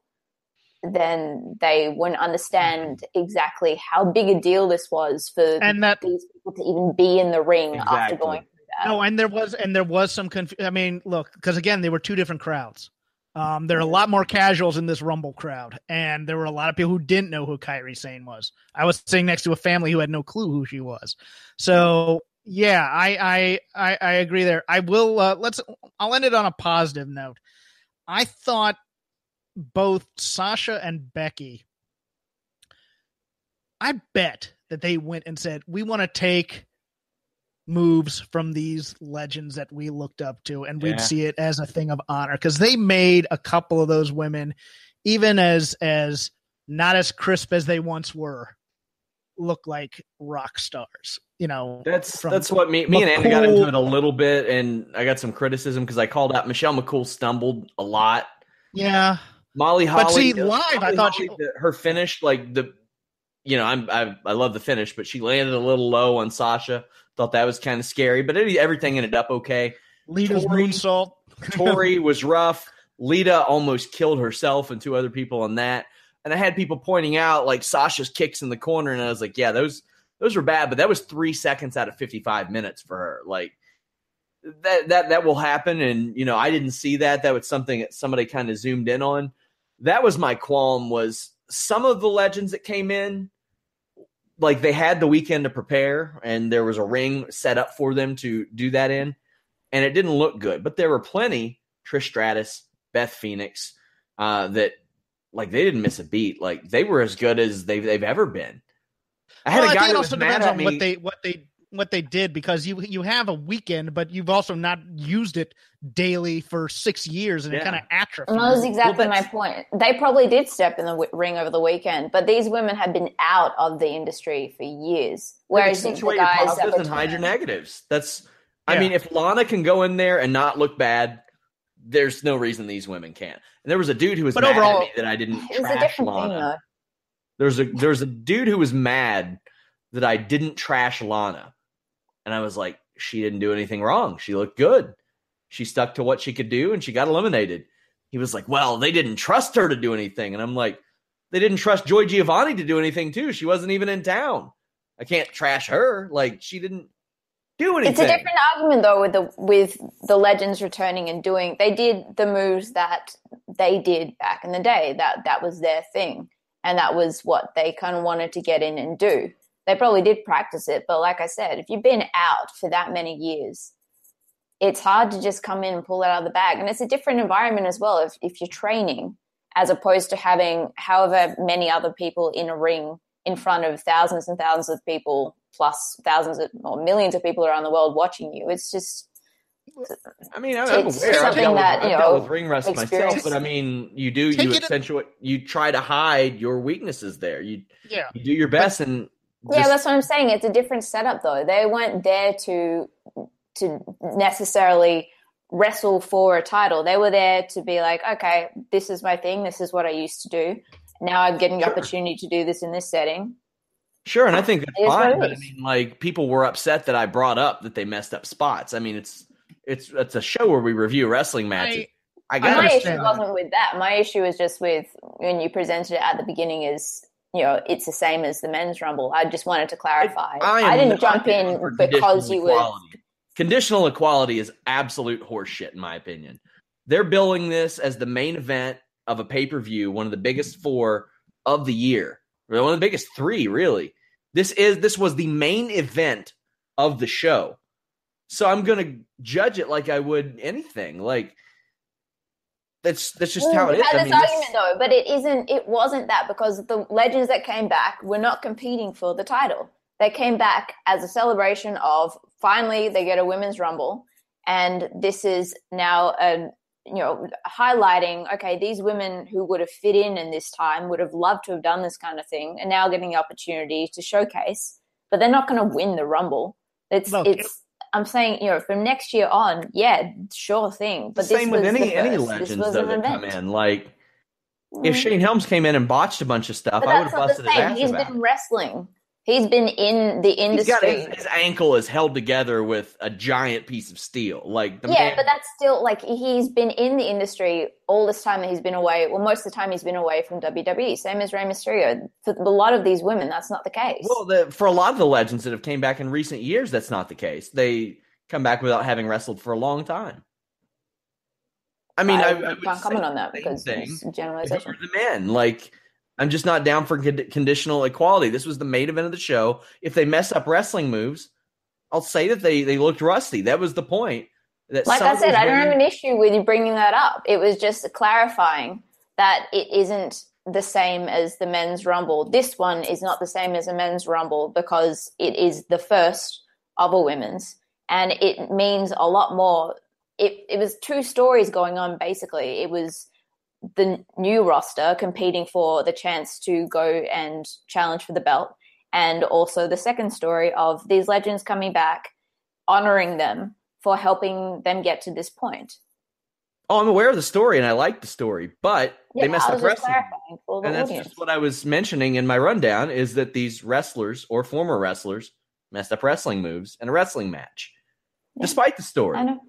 then they wouldn't understand exactly how big a deal this was for And that these people to even be in the ring after going through that. No, and there was and there was some conf- I mean, look, because again, they were two different crowds. Um, there are a lot more casuals in this Rumble crowd, and there were a lot of people who didn't know who Kairi Sane was. I was sitting next to a family who had no clue who she was. So yeah, I I I, I agree there. I will. Uh, let's. I'll end it on a positive note. I thought both Sasha and Becky. I bet that they went and said, "We want to take." moves from these legends that we looked up to and we'd Yeah. see it as a thing of honor because they made a couple of those women even as as not as crisp as they once were look like rock stars you know That's that's what me me and Anna got into it a little bit, and I got some criticism because I called out Michelle McCool stumbled a lot. yeah Molly Holly, But see, uh, live, I thought Holly, she- her finish, like the, you know, I'm I, I love the finish, but she landed a little low on Sasha. Thought that was kind of scary, but it, everything ended up okay. Lita's Tori- moonsault [LAUGHS] Tori was rough. Lita almost killed herself and two other people on that. And I had people pointing out like Sasha's kicks in the corner, and I was like, yeah, those those were bad, but that was three seconds out of 55 minutes for her. Like that that that will happen, and you know, I didn't see that. That was something that somebody kind of zoomed in on. That was my qualm was some of the legends that came in like they had the weekend to prepare and there was a ring set up for them to do that in and it didn't look good but there were plenty trish stratus beth phoenix uh that like they didn't miss a beat like they were as good as they've, they've ever been i had Well, a I guy think it also depends on what they what they what they did because you you have a weekend but you've also not used it daily for six years and it Yeah. kind of atrophies And that was exactly Well, my point. They probably did step in the w- ring over the weekend, but these women have been out of the industry for years. Whereas the accentuate your guys positives and hide your negatives that's i Yeah. mean if lana can go in there and not look bad there's no reason these women can't and there was a dude who was But mad overall- at me that i didn't It was a trash different lana thing, though. There's a there's a dude who was mad that I didn't trash Lana. And I was like, she didn't do anything wrong. She looked good. She stuck to what she could do and she got eliminated. He was like, Well, they didn't trust her to do anything. And I'm like, they didn't trust Joy Giovanni to do anything too. She wasn't even in town. I can't trash her. Like she didn't do anything. It's a different argument though with the with the legends returning and doing they did the moves that they did back in the day. That that was their thing. And that was what they kind of wanted to get in and do. They probably did practice it, but like I said, if you've been out for that many years, it's hard to just come in and pull it out of the bag. And it's a different environment as well if, if you're training, as opposed to having however many other people in a ring in front of thousands and thousands of people, plus thousands of, or millions of people around the world watching you. It's just, I mean, I'm, I'm It's aware. I've something dealt, with, that, you I've dealt know, with ring rust myself, but I mean, you do Take you it- accentuate, you try to hide your weaknesses there. You yeah you do your best, and yeah, that's what I'm saying. It's a different setup though. They weren't there to, to necessarily wrestle for a title. They were there to be like, okay, this is my thing. This is what I used to do. Now I'm getting the Sure. opportunity to do this in this setting. Sure, and I think that's It is fine. But I mean, like people were upset that I brought up that they messed up spots. I mean, it's it's it's a show where we review wrestling matches. I, I got my issue that. wasn't with that. My issue was just with when you presented it at the beginning is you know it's the same as the men's rumble. I just wanted to clarify. I, I, am didn't jump in because conditional you were. Conditional equality is absolute horseshit, in my opinion. They're billing this as the main event of a pay per view, one of the biggest four of the year, one of the biggest three, really. This is this was the main event of the show, so I'm gonna judge it like I would anything. Like that's that's just how mm, it is. Had I this argument this- though, but it isn't. It wasn't that because the legends that came back were not competing for the title. They came back as a celebration of finally they get a women's rumble, and this is now a you know highlighting. Okay, these women who would have fit in in this time would have loved to have done this kind of thing, and now getting the opportunity to showcase. But they're not going to win the rumble. It's Look, it's. I'm saying, you know, from next year on, yeah, sure thing. But the same this with any the any legends though that come in. Like if Mm. Shane Helms came in and botched a bunch of stuff, I would have busted his ass He's about been wrestling. He's been in the industry. his, his ankle is held together with a giant piece of steel. Like the yeah, man, but that's still like he's been in the industry all this time that he's been away. Well, most of the time he's been away from WWE. Same as Rey Mysterio. For a lot of these women, that's not the case. well, the, for a lot of the legends that have came back in recent years, that's not the case. They come back without having wrestled for a long time. I mean, I, I, would can't comment on that because thing generalization. the men. Like, I'm just not down for con- conditional equality. This was the main event of the show. If they mess up wrestling moves, I'll say that they they looked rusty. That was the point. That Like I said, I don't have an issue with you bringing that up. It was just clarifying that it isn't the same as the men's rumble. This one is not the same as a men's rumble because it is the first of a women's, and it means a lot more. It it was two stories going on basically. It was the new roster competing for the chance to go and challenge for the belt, and also the second story of these legends coming back, honoring them for helping them get to this point. Oh, I'm aware of the story and I like the story, but they messed up wrestling. clarifying for the And that's audience. just what I was mentioning in my rundown is that these wrestlers or former wrestlers messed up wrestling moves in a wrestling match, Yeah. despite the story. I know.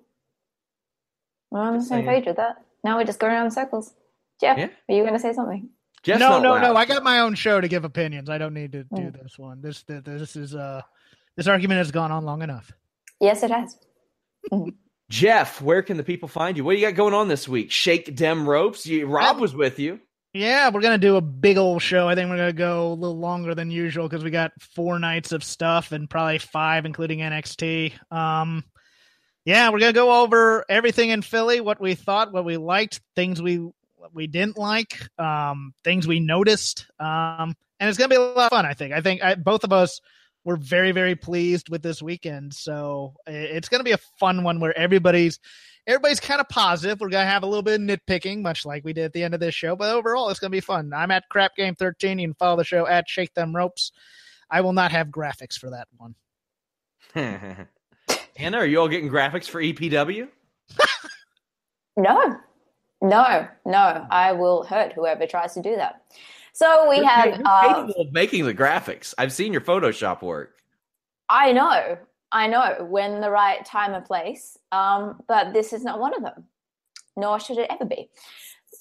We're on the same page with that. Now we're just going around in circles. Jeff, Yeah. are you going to say something? Jeff's no, no, loud. no. I got my own show to give opinions. I don't need to do Mm. this one. This, this, this is uh, this argument has gone on long enough. Yes, it has. [LAUGHS] [LAUGHS] Jeff, where can the people find you? What do you got going on this week? Shake dem ropes. You, Rob was with you. Yeah, we're gonna do a big old show. I think we're gonna go a little longer than usual because we got four nights of stuff and probably five, including NXT. Um, yeah, we're gonna go over everything in Philly, what we thought, what we liked, things we we didn't like, um, things we noticed, um, and it's gonna be a lot of fun. I think. I think I, both of us were very, very pleased with this weekend. So it's gonna be a fun one where everybody's everybody's kind of positive. We're gonna have a little bit of nitpicking, much like we did at the end of this show. But overall, it's gonna be fun. I'm at Crap Game 13. You can follow the show at Shake Them Ropes. I will not have graphics for that one. [LAUGHS] Anna, are you all getting graphics for EPW? [LAUGHS] No, no, no. I will hurt whoever tries to do that. So we You're have. you're Uh, capable of making the graphics. I've seen your Photoshop work. I know, I know when the right time and place, um, but this is not one of them, nor should it ever be.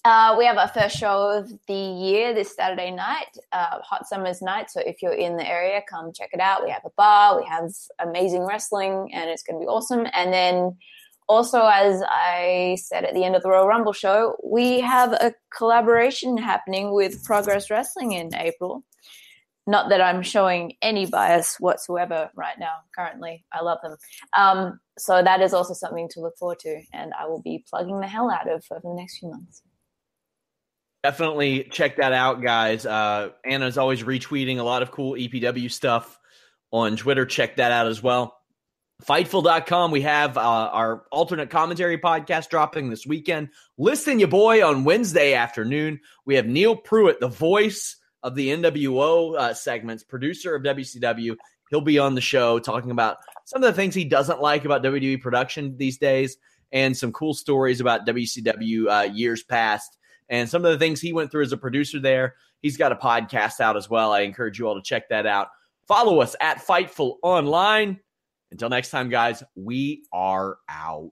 Uh, we have our first show of the year this Saturday night, uh, Hot Summer's Night. So if you're in the area, come check it out. We have a bar, we have amazing wrestling, and it's going to be awesome. And then also, as I said at the end of the Royal Rumble show, we have a collaboration happening with Progress Wrestling in April. Not that I'm showing any bias whatsoever right now, currently. I love them. Um, so that is also something to look forward to, and I will be plugging the hell out of over the next few months. Definitely check that out, guys. Uh, Anna's always retweeting a lot of cool EPW stuff on Twitter. Check that out as well. Fightful.com, we have uh, our alternate commentary podcast dropping this weekend. Listen, you boy, on Wednesday afternoon. We have Neil Pruitt, the voice of the NWO uh, segments, producer of WCW. He'll be on the show talking about some of the things he doesn't like about WWE production these days and some cool stories about WCW uh, years past and some of the things he went through as a producer there. He's got a podcast out as well. I encourage you all to check that out. Follow us at Fightful Online. Until next time, guys, we are out.